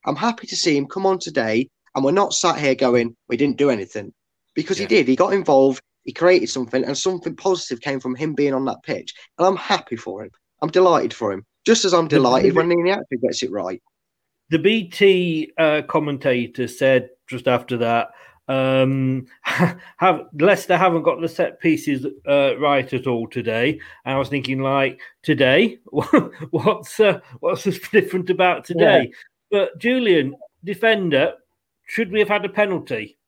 I'm happy to see him come on today, and we're not sat here going, we didn't do anything. Because he did. He got involved, he created something, and something positive came from him being on that pitch. And I'm happy for him. I'm delighted for him. Just as I'm delighted when Nini actually gets it right. The BT uh, commentator said just after that, um, (laughs) have Leicester haven't got the set pieces uh, right at all today. And I was thinking, like today, (laughs) what's uh, what's (laughs) different about today? But Julian, defender, should we have had a penalty?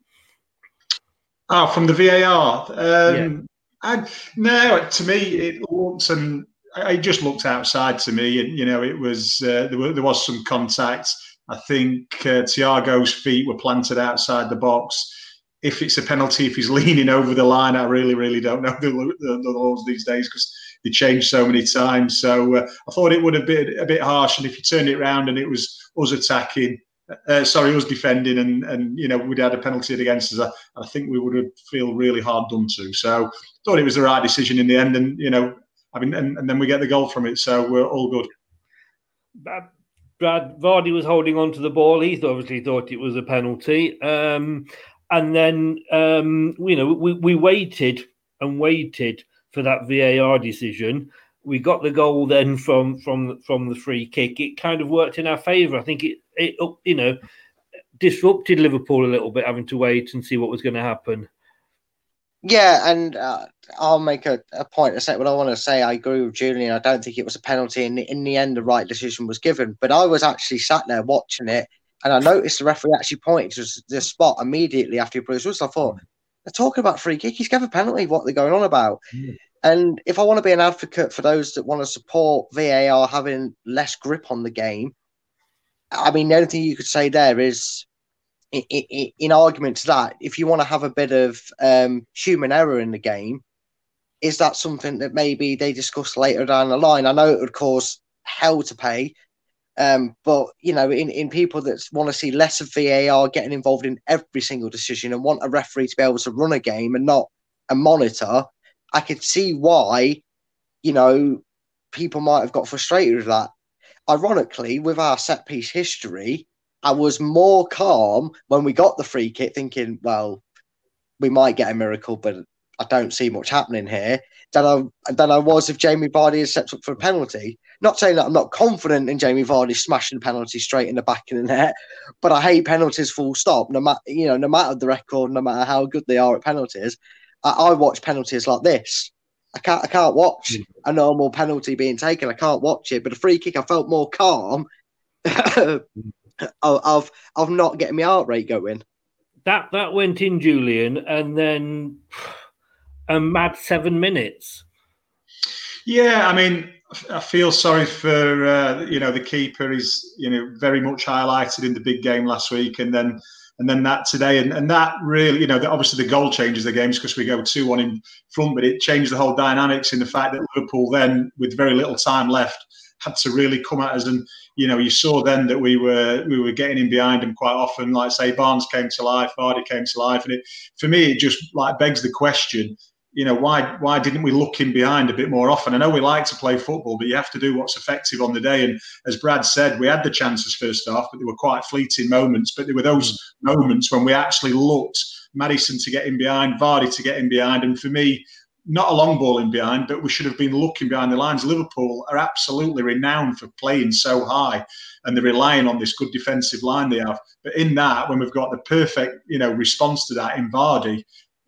Oh, from the VAR. Um, and no, to me, it looked and it just looked outside to me. And you know, it was uh, there, were, there was some contact. I think uh, Thiago's feet were planted outside the box. If it's a penalty, if he's (laughs) leaning over the line, I really, really don't know the, the, the laws these days because they change so many times. So uh, I thought it would have been a bit harsh. And if you turned it around and it was us attacking, uh, sorry, us defending, and and you know we'd had a penalty against us, I, I think we would have feel really hard done to. So thought it was the right decision in the end, and you know, I mean, and, and then we get the goal from it, so we're all good. Brad Vardy was holding on to the ball. He obviously thought it was a penalty. Um, and then, um, you know, we, we waited and waited for that VAR decision. We got the goal then from from from the free kick. It kind of worked in our favour. I think it it you know disrupted Liverpool a little bit, having to wait and see what was going to happen. Yeah, and uh, I'll make a, a point to say what I want to say. I agree with Julian. I don't think it was a penalty. In, in the end, the right decision was given. But I was actually sat there watching it, and I noticed the referee actually pointed to the spot immediately after he blew his whistle. I thought, they're talking about free kick. He's given a penalty. What they're going on about? And if I want to be an advocate for those that want to support VAR having less grip on the game, I mean, the only thing you could say there is, in, in, argument to that, if you want to have a bit of um, human error in the game, is that something that maybe they discuss later down the line? I know it would cause hell to pay, um, but you know, in, in people that want to see less of VAR getting involved in every single decision and want a referee to be able to run a game and not a monitor, I could see why, you know, people might have got frustrated with that. Ironically, with our set piece history, I was more calm when we got the free kick, thinking, well, we might get a miracle, but I don't see much happening here. Than I than I was if Jamie Vardy had stepped up for a penalty. Not saying that I'm not confident in Jamie Vardy smashing penalty straight in the back of the net, but I hate penalties full stop. No matter you know, no matter the record, no matter how good they are at penalties, I, I watch penalties like this. I can't I can't watch a normal penalty being taken. I can't watch it. But a free kick, I felt more calm (laughs) of, of of not getting my heart rate going. That that went in, Julian, and then a mad seven minutes. Yeah, I mean, I feel sorry for uh, you know the keeper. He's you know very much highlighted in the big game last week, and then and then that today, and, and that really you know the, obviously the goal changes the games because we go two one in front, but it changed the whole dynamics in the fact that Liverpool then with very little time left had to really come at us and you know you saw then that we were we were getting in behind them quite often like say Barnes came to life Vardy came to life and it for me it just like begs the question you know why why didn't we look in behind a bit more often? I know we like to play football, but you have to do what's effective on the day. And as Brad said, we had the chances first half, but they were quite fleeting moments. But there were those moments when we actually looked Maddison to get in behind, Vardy to get in behind, and for me. Not a long ball in behind, but we should have been looking behind the lines. Liverpool are absolutely renowned for playing so high, and they're relying on this good defensive line they have. But in that, when we've got the perfect, you know, response to that in Vardy,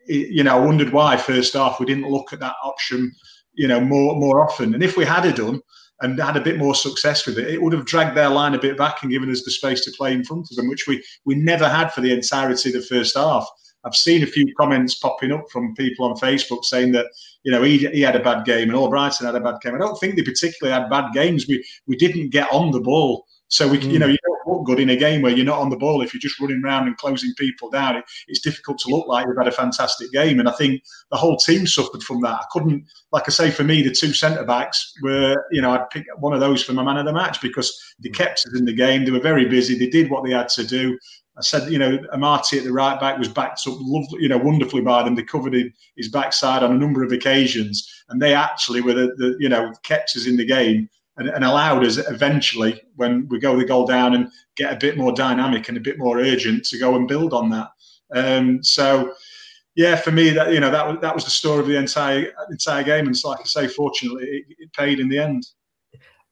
you know, I wondered why first half we didn't look at that option, you know, more more often. And if we had it done and had a bit more success with it, it would have dragged their line a bit back and given us the space to play in front of them, which we we never had for the entirety of the first half. I've seen a few comments popping up from people on Facebook saying that you know he, he had a bad game and Albrighton had a bad game. I don't think they particularly had bad games. We we didn't get on the ball. So we, mm. you know, you don't look good in a game where you're not on the ball. If you're just running around and closing people down, it, it's difficult to look like you've had a fantastic game. And I think the whole team suffered from that. I couldn't, like I say, for me, the two centre backs were, you know, I'd pick one of those for my man of the match because they kept us in the game. They were very busy. They did what they had to do. I said, you know, Amartey at the right back was backed up, lovely, you know, wonderfully by them. They covered his backside on a number of occasions, and they actually were the, the you know kept us in the game and, and, allowed us eventually when we go the goal down and get a bit more dynamic and a bit more urgent to go and build on that. Um, so yeah, for me that you know that was that was the story of the entire entire game, and it's like I say, fortunately, it, it paid in the end.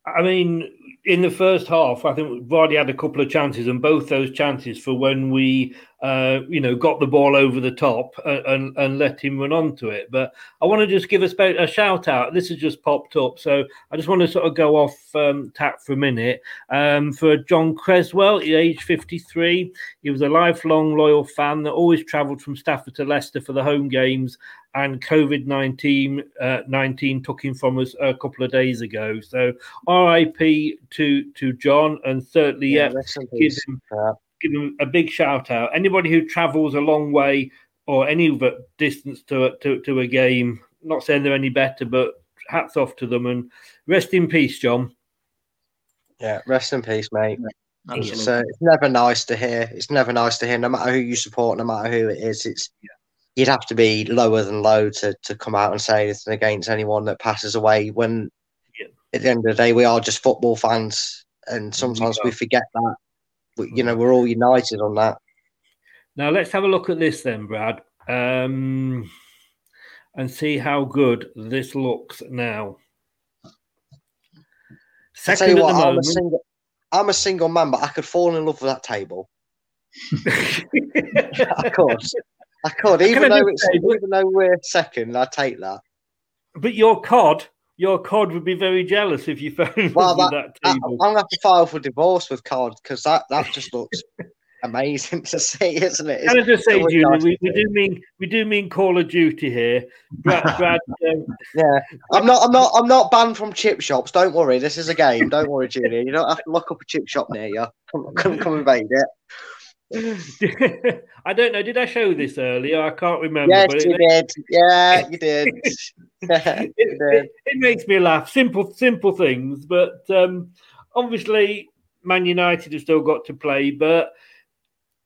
I mean, in the first half, I think Vardy had a couple of chances, and both those chances for when we, uh, you know, got the ball over the top and, and, and let him run onto it. But I want to just give a, a, shout out. This has just popped up, so I just want to sort of go off um, tap for a minute. Um, for John Creswell, age 53, he was a lifelong loyal fan that always travelled from Stafford to Leicester for the home games and COVID 19 uh, 19 took him from us a couple of days ago. So RIP to to John, and certainly, yeah, yeah give, him, give them a big shout out. Anybody who travels a long way or any distance to, to, to a game, not saying they're any better, but hats off to them and rest in peace, John. Yeah, rest in peace, mate. It's, uh, it's never nice to hear. It's never nice to hear, no matter who you support, no matter who it is. It's yeah you'd have to be lower than low to, to come out and say anything against anyone that passes away when yeah. at the end of the day we are just football fans and sometimes we forget that we, you know we're all united on that. Now let's have a look at this then brad um, and see how good this looks now. Second what, I'm, a single, I'm a single man but i could fall in love with that table. Of (laughs) course I could, even though it's say, even though we're second, I take that. But your cod, your cod would be very jealous if you (laughs) found well, that, that table. I'm gonna have to file for divorce with cod because that that just looks (laughs) amazing to see, isn't it? Can I just say, Julie, nice we, we, do mean we do mean Call of Duty here. Brad, (laughs) Brad um, yeah, I'm not, I'm not, I'm not banned from chip shops. Don't worry, this is a game. Don't worry, Julie. You don't have to lock up a chip shop near you. Come, come, come invade it. (laughs) I don't know. Did I show this earlier? I can't remember. Yes, you did. Yeah, (laughs) you did. it, (laughs) it, it, makes me laugh. Simple, simple things, but um, obviously, Man United have still got to play. But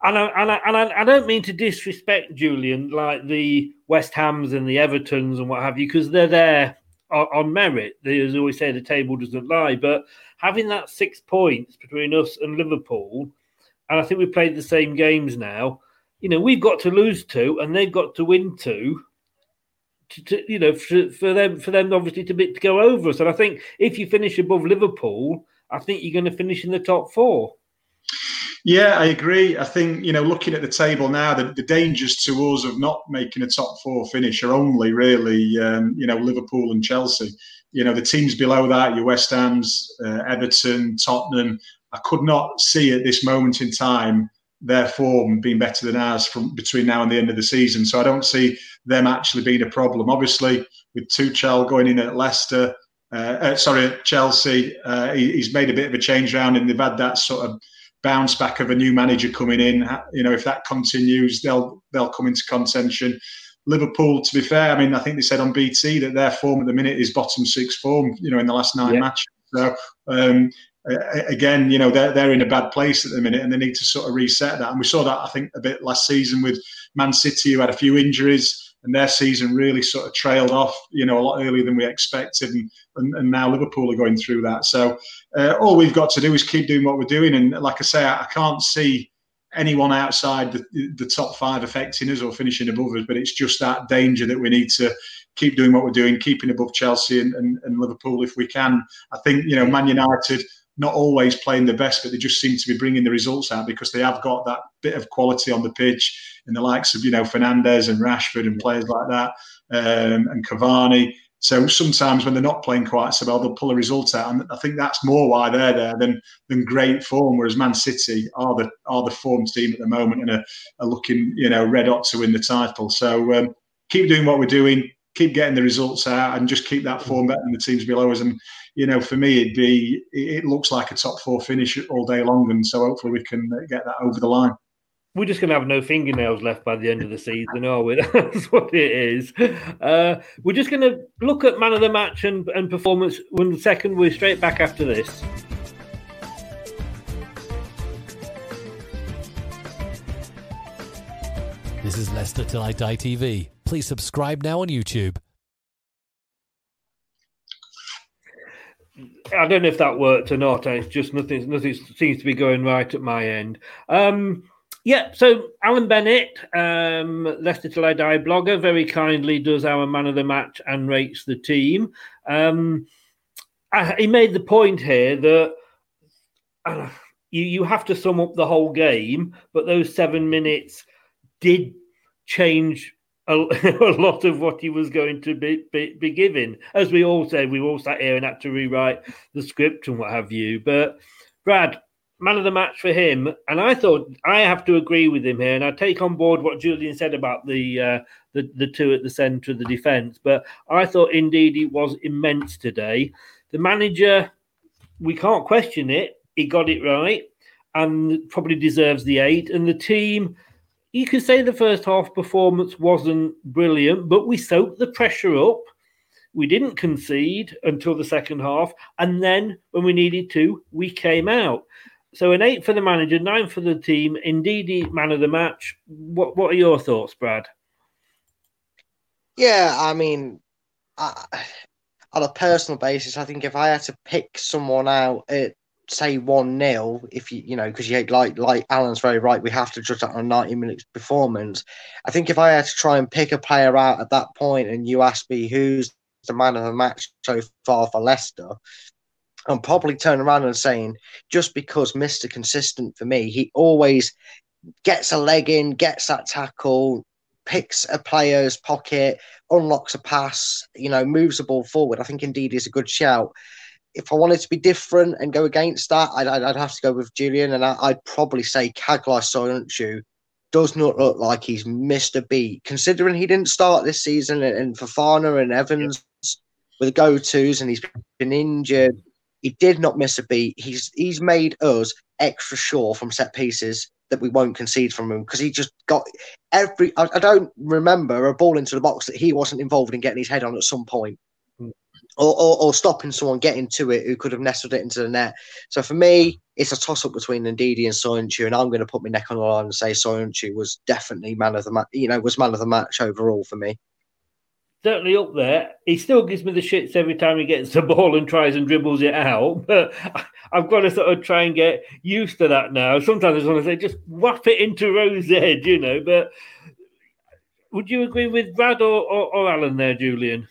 and I, and I, and I, I don't mean to disrespect Julian like the West Hams and the Evertons and what have you, because they're there on, on merit. They, as always say, the table doesn't lie. But having that six points between us and Liverpool and I think we played the same games now. You know, we've got to lose two, and they've got to win two. To, to you know, for, for, them, for them obviously to be, to go over us. And I think if you finish above Liverpool, I think you're going to finish in the top four. Yeah, I agree. I think, you know, looking at the table now, the, the dangers to us of not making a top four finish are only really, um, you know, Liverpool and Chelsea. You know, the teams below that, your West Ham's, uh, Everton, Tottenham, I could not see at this moment in time their form being better than ours from between now and the end of the season. So I don't see them actually being a problem. Obviously, with Tuchel going in at Leicester, uh, uh, sorry, at Chelsea, uh, he, he's made a bit of a change round, and they've had that sort of bounce back of a new manager coming in. You know, if that continues, they'll they'll come into contention. Liverpool, to be fair, I mean, I think they said on BT that their form at the minute is bottom six form. You know, in the last nine yeah. matches. So um, again, you know, they're, they're in a bad place at the minute and they need to sort of reset that. And we saw that, I think, a bit last season with Man City, who had a few injuries and their season really sort of trailed off, you know, a lot earlier than we expected. And, and, and now Liverpool are going through that. So uh, all we've got to do is keep doing what we're doing. And like I say, I, I can't see anyone outside the, the top five affecting us or finishing above us, but it's just that danger that we need to keep doing what we're doing, keeping above Chelsea and, and, and Liverpool if we can. I think, you know, Man United – not always playing the best, but they just seem to be bringing the results out because they have got that bit of quality on the pitch in the likes of you know Fernandes and Rashford and players like that um, and Cavani. So sometimes when they're not playing quite so well, they'll pull a result out, and I think that's more why they're there than than great form. Whereas Man City are the are the form team at the moment and are, are looking you know red hot to win the title. So um, keep doing what we're doing, keep getting the results out, and just keep that form better than the teams below us. And you know, for me, it'd be it looks like a top four finish all day long, and so hopefully we can get that over the line. We're just going to have no fingernails left by the end of the season, are we? (laughs) That's what it is. Uh, we're just going to look at man of the match and, and performance. One second, we're straight back after this. This is Leicester Till I Die TV. Please subscribe now on YouTube. I don't know if that worked or not. It's just nothing. Nothing seems to be going right at my end. Um, yeah. So Alan Bennett, um, Leicester Till I Die blogger, very kindly does our man of the match and rates the team. Um, I, he made the point here that uh, you you have to sum up the whole game, but those seven minutes did change a, (laughs) a, lot of what he was going to be, be, be giving. As we all said, we all sat here and had to rewrite the script and what have you. But Brad, man of the match for him, and I thought I have to agree with him here, and I take on board what Julian said about the uh, the, the two at the centre of the defence. But I thought Ndidi he was immense today. The manager, we can't question it. He got it right, and probably deserves the eight. And the team you could say the first half performance wasn't brilliant, but we soaked the pressure up. We didn't concede until the second half, and then when we needed to, we came out. So an eight for the manager, nine for the team. Ndidi, man of the match. What What are your thoughts, Brad? Yeah, I mean, I, on a personal basis, I think if I had to pick someone out, it say one 0 if you you know because you like like Alan's very right we have to judge that on 90 minutes performance I think if I had to try and pick a player out at that point and you ask me who's the man of the match so far for Leicester I'm probably turning around and saying just because Mr. Consistent for me he always gets a leg in gets that tackle picks a player's pocket unlocks a pass you know moves the ball forward I think Ndidi is a good shout if I wanted to be different and go against that, I'd, I'd have to go with Julian, and I, would probably say Çağlar Söyüncü does not look like he's missed a beat, considering he didn't start this season, and Fofana and Evans were the go-tos, and he's been injured. He did not miss a beat. He's he's made us extra sure from set pieces that we won't concede from him because he just got every. I, I don't remember a ball into the box that he wasn't involved in getting his head on at some point or, or, or, stopping someone getting to it who could have nestled it into the net. So for me, it's a toss up between Ndidi and Söyüncü, and I'm going to put my neck on the line and say Söyüncü was definitely man of the match. You know, was man of the match overall for me. Certainly up there. He still gives me the shits every time he gets the (laughs) ball and tries and dribbles it out. (laughs) But I've got to sort of try and get used to that now. Sometimes I just want to say, just whap it into Rose's head, you know. But would you agree with Brad or, or, or Alan there, Julian?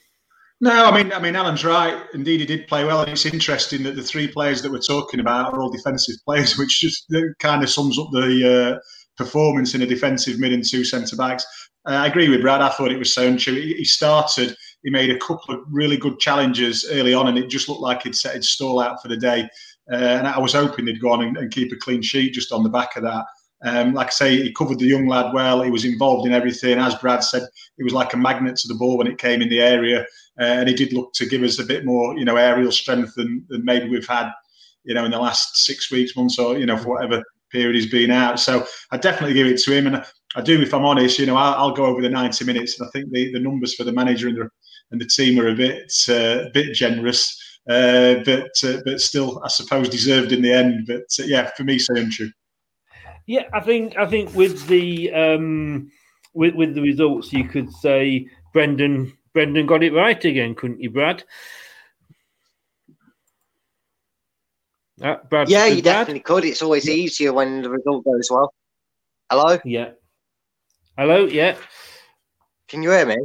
No, I mean, I mean, Alan's right. Ndidi, he did play well, and it's interesting that the three players that we're talking about are all defensive players, (laughs) which just kind of sums up the uh, performance in a defensive mid and two centre backs. Uh, I agree with Brad. I thought it was Söyüncü. He started. He made a couple of really good challenges early on, and it just looked like he'd set his stall out for the day. Uh, and I was hoping they'd go on and, and, keep a clean sheet just on the back of that. Um, like I say, he covered the young lad well. He was involved in everything. As Brad said, he was like a magnet to the ball when it came in the area. Uh, and he did look to give us a bit more, you know, aerial strength than, than maybe we've had, you know, in the last six weeks, months, or you know, for whatever period he's been out. So I definitely give it to him, and I do, if I'm honest, you know, I'll, I'll go over the 90 minutes, and I think the, the numbers for the manager and the and the team are a bit uh, bit generous, uh, but uh, but still, I suppose deserved in the end. But uh, yeah, for me, Söyüncü. Yeah, I think I think with the um, with with the results, you could say Brendan Brendan got it right again, couldn't you, Brad? Uh, Brad yeah, you Brad? definitely could. It's always easier when the result goes well. Hello? Yeah. Hello, yeah. Can you hear me?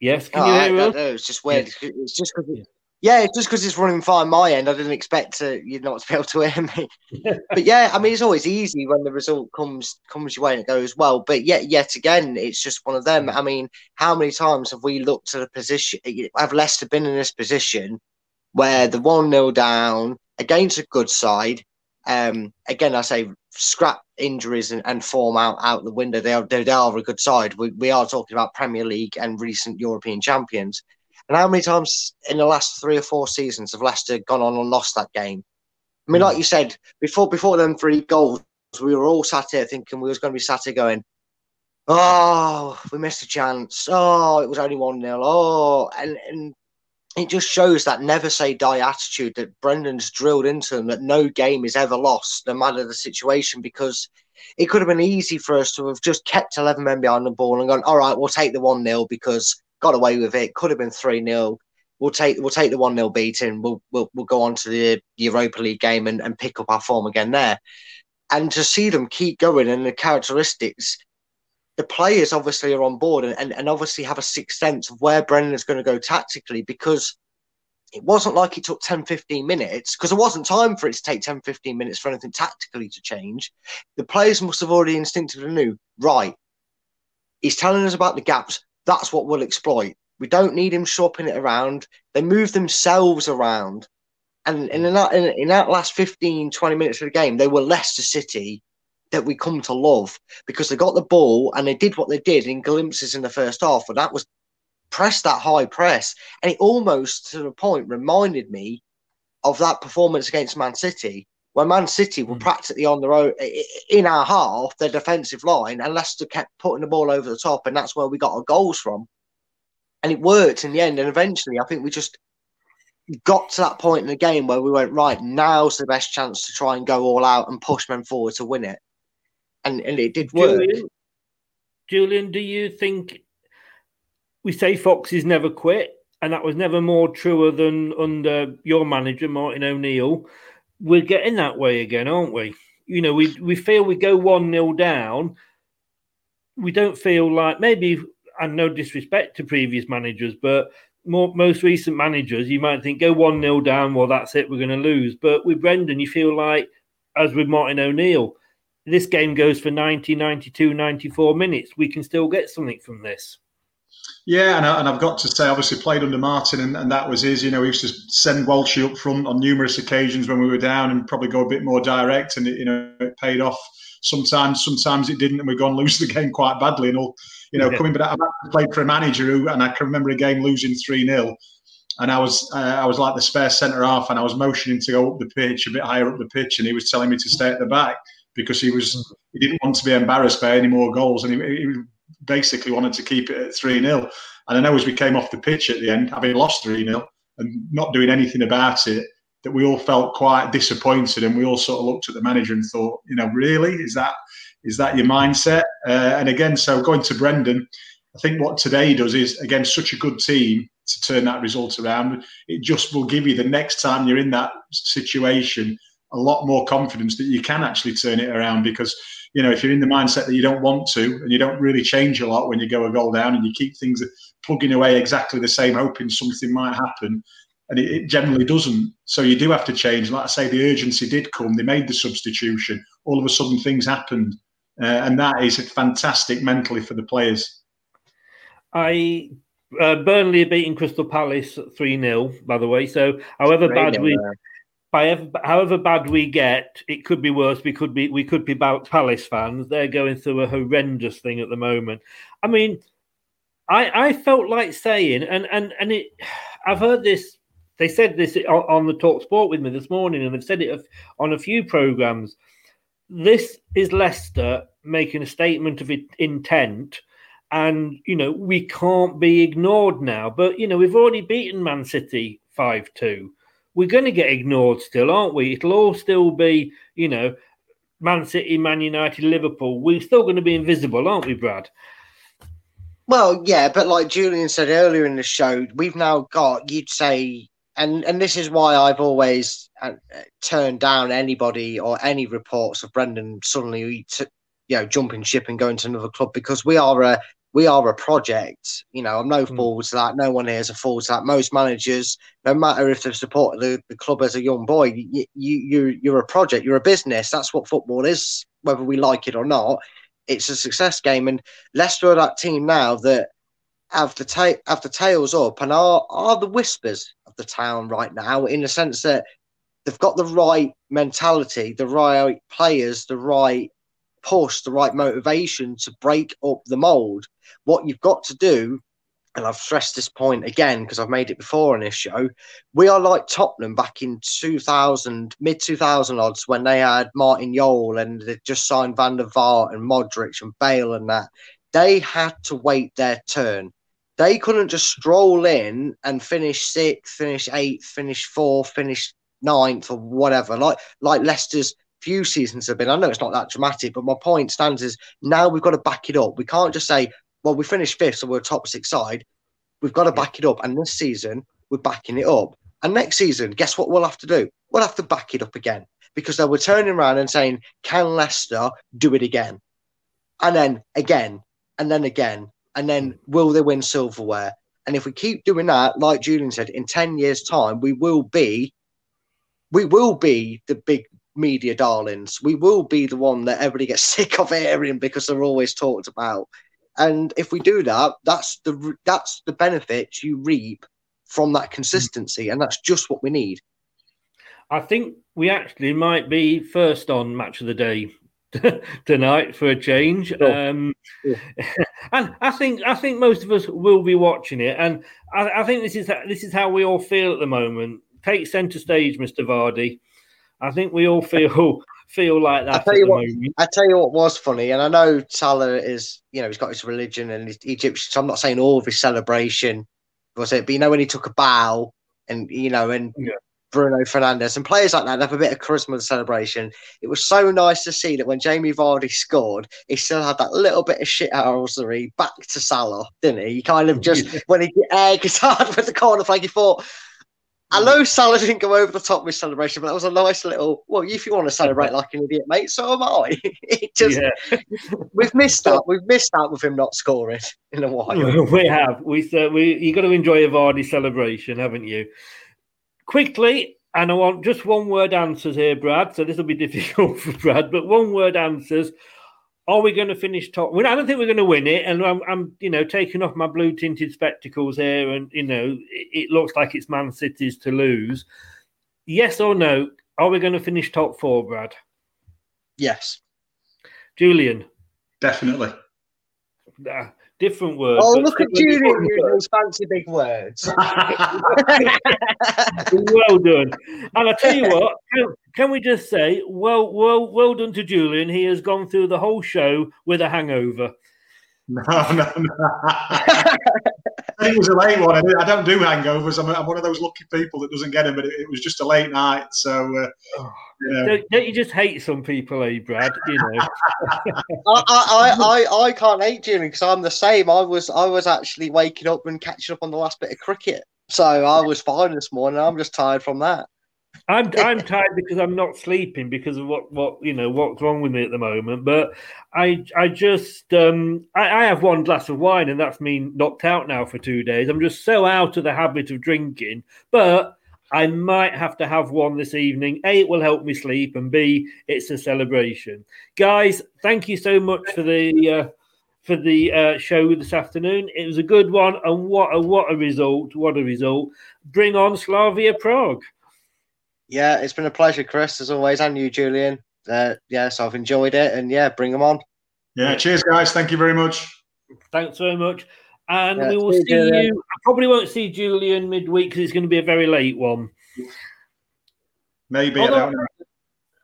Yes, can oh, you hear me? It's just weird. Yeah. It's just because yeah, just because it's running fine my end, I didn't expect to, you not to be able to hear me. (laughs) but yeah, I mean, it's always easy when the result comes comes your way and it goes well. But yet, yet again, it's just one of them. I mean, how many times have we looked at a position? Have Leicester been in this position where the one 0 down against a good side? Um, again, I say scrap injuries and, and form out out the window. They are they, they are a good side. We we are talking about Premier League and recent European champions and how many times in the last three or four seasons have Leicester gone on and lost that game? I mean, like mm. you said before, before them three goals, we were all sat here thinking we was going to be sat here going, "Oh, we missed a chance. Oh, it was only one 0 Oh, and and it just shows that never say die attitude that Brendan's drilled into them that no game is ever lost, no matter the situation, because it could have been easy for us to have just kept 11 men behind the ball and gone, all right, we'll take the 1 0 because got away with it. Could have been 3 0. We'll take we'll take the 1 0 beating. We'll, we'll we'll go on to the Europa League game and, and pick up our form again there. And to see them keep going and the characteristics, the players obviously are on board and, and, and obviously have a sixth sense of where Brendan is going to go tactically because it wasn't like it took 10, 15 minutes because there wasn't time for it to take 10, 15 minutes for anything tactically to change. The players must have already instinctively knew, right, he's telling us about the gaps. That's what we'll exploit. We don't need him shopping it around. They move themselves around. And, in, that, in, in that last 15, 20 minutes of the game, they were Leicester City that we come to love because they got the ball and they did what they did in glimpses in the first half. And that was press that high press. And it almost to the point reminded me of that performance against Man City, where Man City were mm. practically on their own in our half, their defensive line, and Leicester kept putting the ball over the top, and that's where we got our goals from. And it worked in the end. And eventually, I think we just got to that point in the game where we went, right, now's the best chance to try and go all out and push men forward to win it. And, and it did work. Julian, Julian, do you think we say Foxes never quit, and that was never more truer than under your manager, Martin O'Neill. We're getting that way again, aren't we? You know, we we feel we go 1 0 down. We don't feel like maybe, and no disrespect to previous managers, but more, most recent managers, you might think go 1 0 down, well, that's it, we're going to lose. But with Brendan, you feel like, as with Martin O'Neill, this game goes for 90, 92, 94 minutes. We can still get something from this. Yeah, and, I, and I've got to say, obviously played under Martin, and, and that was his. You know, he used to send Walshy up front on numerous occasions when we were down, and probably go a bit more direct, and it, you know, it paid off. Sometimes, sometimes it didn't, and we've gone lose the game quite badly. And all, you know, yeah. coming. But I've played for a manager who, and I can remember a game losing three 0 and I was uh, I was like the spare centre half, and I was motioning to go up the pitch, a bit higher up the pitch, and he was telling me to stay at the back because he was he didn't want to be embarrassed by any more goals, and he, he basically wanted to keep it at 3 0. And I know as we came off the pitch at the end, having lost 3 0 and not doing anything about it, that we all felt quite disappointed and we all sort of looked at the manager and thought, you know, really? Is that is that your mindset? Uh, and again, so going to Brendan, I think what today does is, again, such a good team to turn that result around. It just will give you the next time you're in that situation a lot more confidence that you can actually turn it around because you know, if you're in the mindset that you don't want to and you don't really change a lot when you go a goal down and you keep things plugging away exactly the same, hoping something might happen, and it, it, generally doesn't. So you do have to change. Like I say, the urgency did come. They made the substitution. All of a sudden, things happened, uh, and that is fantastic mentally for the players. I uh, Burnley are beating Crystal Palace three 0 by the way. So however bad we. By however bad we get, it could be worse. We could be we could be about Palace fans. They're going through a horrendous thing at the moment. I mean, I I felt like saying, and and and it. I've heard this. They said this on the Talk Sport with me this morning, and they've said it on a few programs. This is Leicester making a statement of intent, and you know we can't be ignored now. But you know we've already beaten Man City five two we're going to get ignored still, aren't we? It'll all still be, you know, Man City, Man United, Liverpool. We're still going to be invisible, aren't we, Brad? Well, yeah, but like Julian said earlier in the show, we've now got, you'd say, and and this is why I've always uh, turned down anybody or any reports of Brendan suddenly, you know, jumping ship and going to another club because we are a we are a project. You know, I'm no mm. fool to that. No one here is a fool to that. Most managers, no matter if they've supported the, the club as a young boy, you, you, you, you're a project, you're a business. That's what football is, whether we like it or not. It's a success game. And Leicester are that team now that have the, ta- have the tails up and are, are the whispers of the town right now, in the sense that they've got the right mentality, the right players, the right push, the right motivation to break up the mold. What you've got to do, and I've stressed this point again because I've made it before on this show, we are like Tottenham back in 2000, mid 2000 odds when they had Martin Jol and they just signed Van der Vaart and Modric and Bale and that. They had to wait their turn. They couldn't just stroll in and finish sixth, finish eighth, finish fourth, finish ninth, or whatever. Like like Leicester's few seasons have been. I know it's not that dramatic, but my point stands is now we've got to back it up. We can't just say, well, we finished fifth, so we're a top six side. We've got to back it up. And this season, we're backing it up. And next season, guess what we'll have to do? We'll have to back it up again because they were turning around and saying, can Leicester do it again? And then again, and then again, and then will they win silverware? And if we keep doing that, like Julian said, in 10 years' time, we will be we will be the big media darlings. We will be the one that everybody gets (laughs) sick of hearing because they're always talked about. And if we do that, that's the that's the benefits you reap from that consistency, and that's just what we need. I think we actually might be first on match of the day (laughs) tonight for a change. Sure. Um, yeah. (laughs) and I think I think most of us will be watching it, and I, I, think this is this is how we all feel at the moment. Take centre stage, Mister Vardy. I think we all feel (laughs) feel like that. I tell you what, moment. I tell you what was funny, and I know Salah is, you know, he's got his religion and he's Egyptian. So I'm not saying all of his celebration was it, but you know when he took a bow and you know and yeah. Bruno Fernandes and players like that have a bit of charisma celebration. It was so nice to see that when Jamie Vardy scored, he still had that little bit of shit housery back to Salah, didn't he? He kind of (laughs) just when he air guitar (laughs) with the corner flag, he thought, I know Salah didn't go over the top with celebration, but that was a nice little. Well, if you want to celebrate like an idiot, mate, so am I. (laughs) it just yeah. (laughs) we've missed that. We've missed out with him not scoring in a while. (laughs) We have. We uh, we you got to enjoy a Vardy celebration, haven't you? Quickly, and I want just one word answers here, Brad. So this will be difficult for Brad, but one word answers are we going to finish top? I don't think we're going to win it, and I'm, I'm, you know, taking off my blue tinted spectacles here, and you know, it, it, looks like it's Man City's to lose. Yes or no? Are we going to finish top four, Brad? Yes. Julian. Definitely. Uh, different words. Oh, look at Julian using those fancy big words. (laughs) (laughs) well done. And I tell you what, can, can, we just say, well, well, well done to Julian. He has gone through the whole show with a hangover. No, no, no. (laughs) it was a late one. I don't do hangovers. I'm, I'm, one of those lucky people that doesn't get them, but it, it was just a late night. So, uh, oh, you know. don't, don't, you just hate some people, eh, Brad? You know, (laughs) I, I, I, I can't hate Julian because I'm the same. I was, I was actually waking up and catching up on the last bit of cricket, so I was fine this morning. I'm just tired from that. I'm I'm tired because I'm not sleeping because of what what you know what's wrong with me at the moment. But I I just um I, I have one glass of wine and that's me knocked out now for two days. I'm just so out of the habit of drinking, but I might have to have one this evening. A, it will help me sleep, and B, it's a celebration. Guys, thank you so much for the uh, for the uh, show this afternoon. It was a good one, and what a what a result! What a result! Bring on Slavia Prague. Yeah, it's been a pleasure, Chris, as always, and you, Julian. Uh, yeah, so I've enjoyed it, and yeah, bring them on. Yeah, cheers, guys. Thank you very much. Thanks very much. And yeah, we will see Julian. you. I probably won't see Julian midweek because it's going to be a very late one. Maybe. Although, I don't know.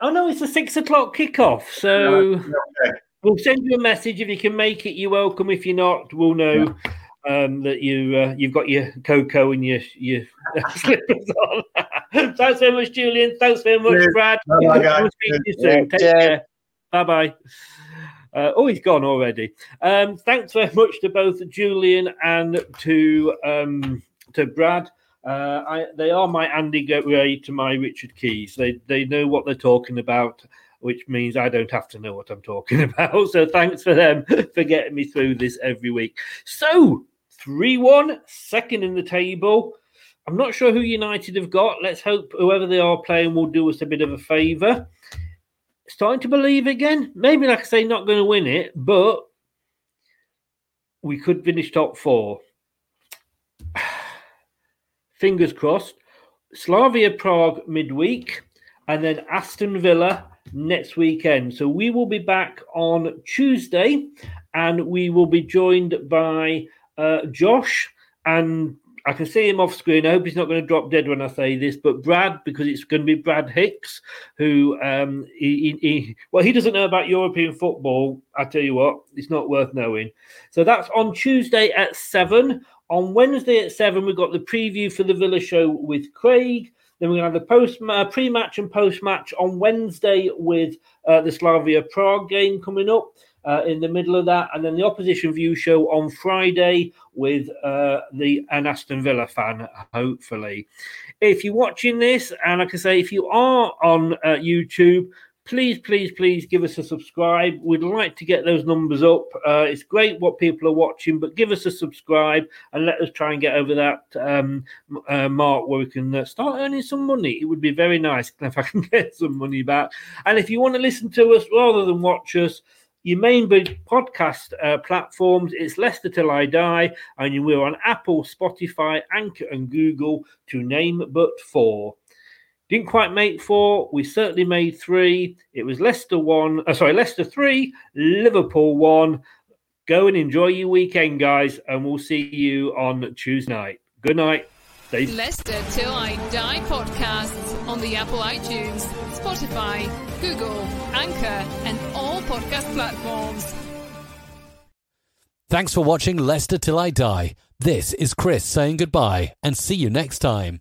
Oh, no, it's a six o'clock kickoff. So okay. we'll send you a message. If you can make it, you're welcome. If you're not, we'll know. Yeah um, that you uh, you've got your cocoa and your your (laughs) slippers on. (laughs) Thanks very much, Julian. Thanks very much, Brad. Bye, guys. Speak to you soon. Take care. Bye bye. Uh, oh, he's gone already. Um, thanks very much to both Julian and to um, to Brad. Uh, I, they are my Andy Gray to my Richard Keys. They they know what they're talking about which means I don't have to know what I'm talking (laughs) about. So thanks for them (laughs) for getting me through this every week. So 3 1, second in the table. I'm not sure who United have got. Let's hope whoever they are playing will do us a bit of a favour. Starting to believe again. Maybe, like I say, not going to win it, but we could finish top four. (sighs) Fingers crossed. Slavia Prague midweek, and then Aston Villa next weekend. So we will be back on Tuesday and we will be joined by uh, Josh and I can see him off screen. I hope he's not going to drop dead when I say this, but Brad, because it's going to be Brad Hicks, who um, he, he, well, he doesn't know about European football. I tell you what, it's not worth knowing. So that's on Tuesday at seven. On Wednesday at seven, we've got the preview for the Villa show with Craig. Then we're going to have the post uh, pre-match and post-match on Wednesday with uh, the Slavia Prague game coming up uh, in the middle of that, and then the opposition view show on Friday with uh, the an Aston Villa fan, hopefully. If you're watching this, and like I say, if you are on uh, YouTube, please, please, please give us a subscribe. We'd like to get those numbers up. Uh, it's great what people are watching, but give us a subscribe and let us try and get over that um, uh, mark where we can uh, start earning some money. It would be very nice (laughs) if I can get some money back. And if you want to listen to us rather than watch us, your main big podcast uh, platforms. It's Leicester Till I Die, and we're on Apple, Spotify, Anchor, and Google, to name but four. Didn't quite make four. We certainly made three. It was Leicester one. Uh, sorry, Leicester three, Liverpool one. Go and enjoy your weekend, guys, and we'll see you on Tuesday night. Good night. Stay. Leicester Till I Die podcasts on the Apple iTunes, Spotify, Google, Anchor, and all podcast platforms. Thanks for watching Leicester Till I Die. This is Chris saying goodbye and see you next time.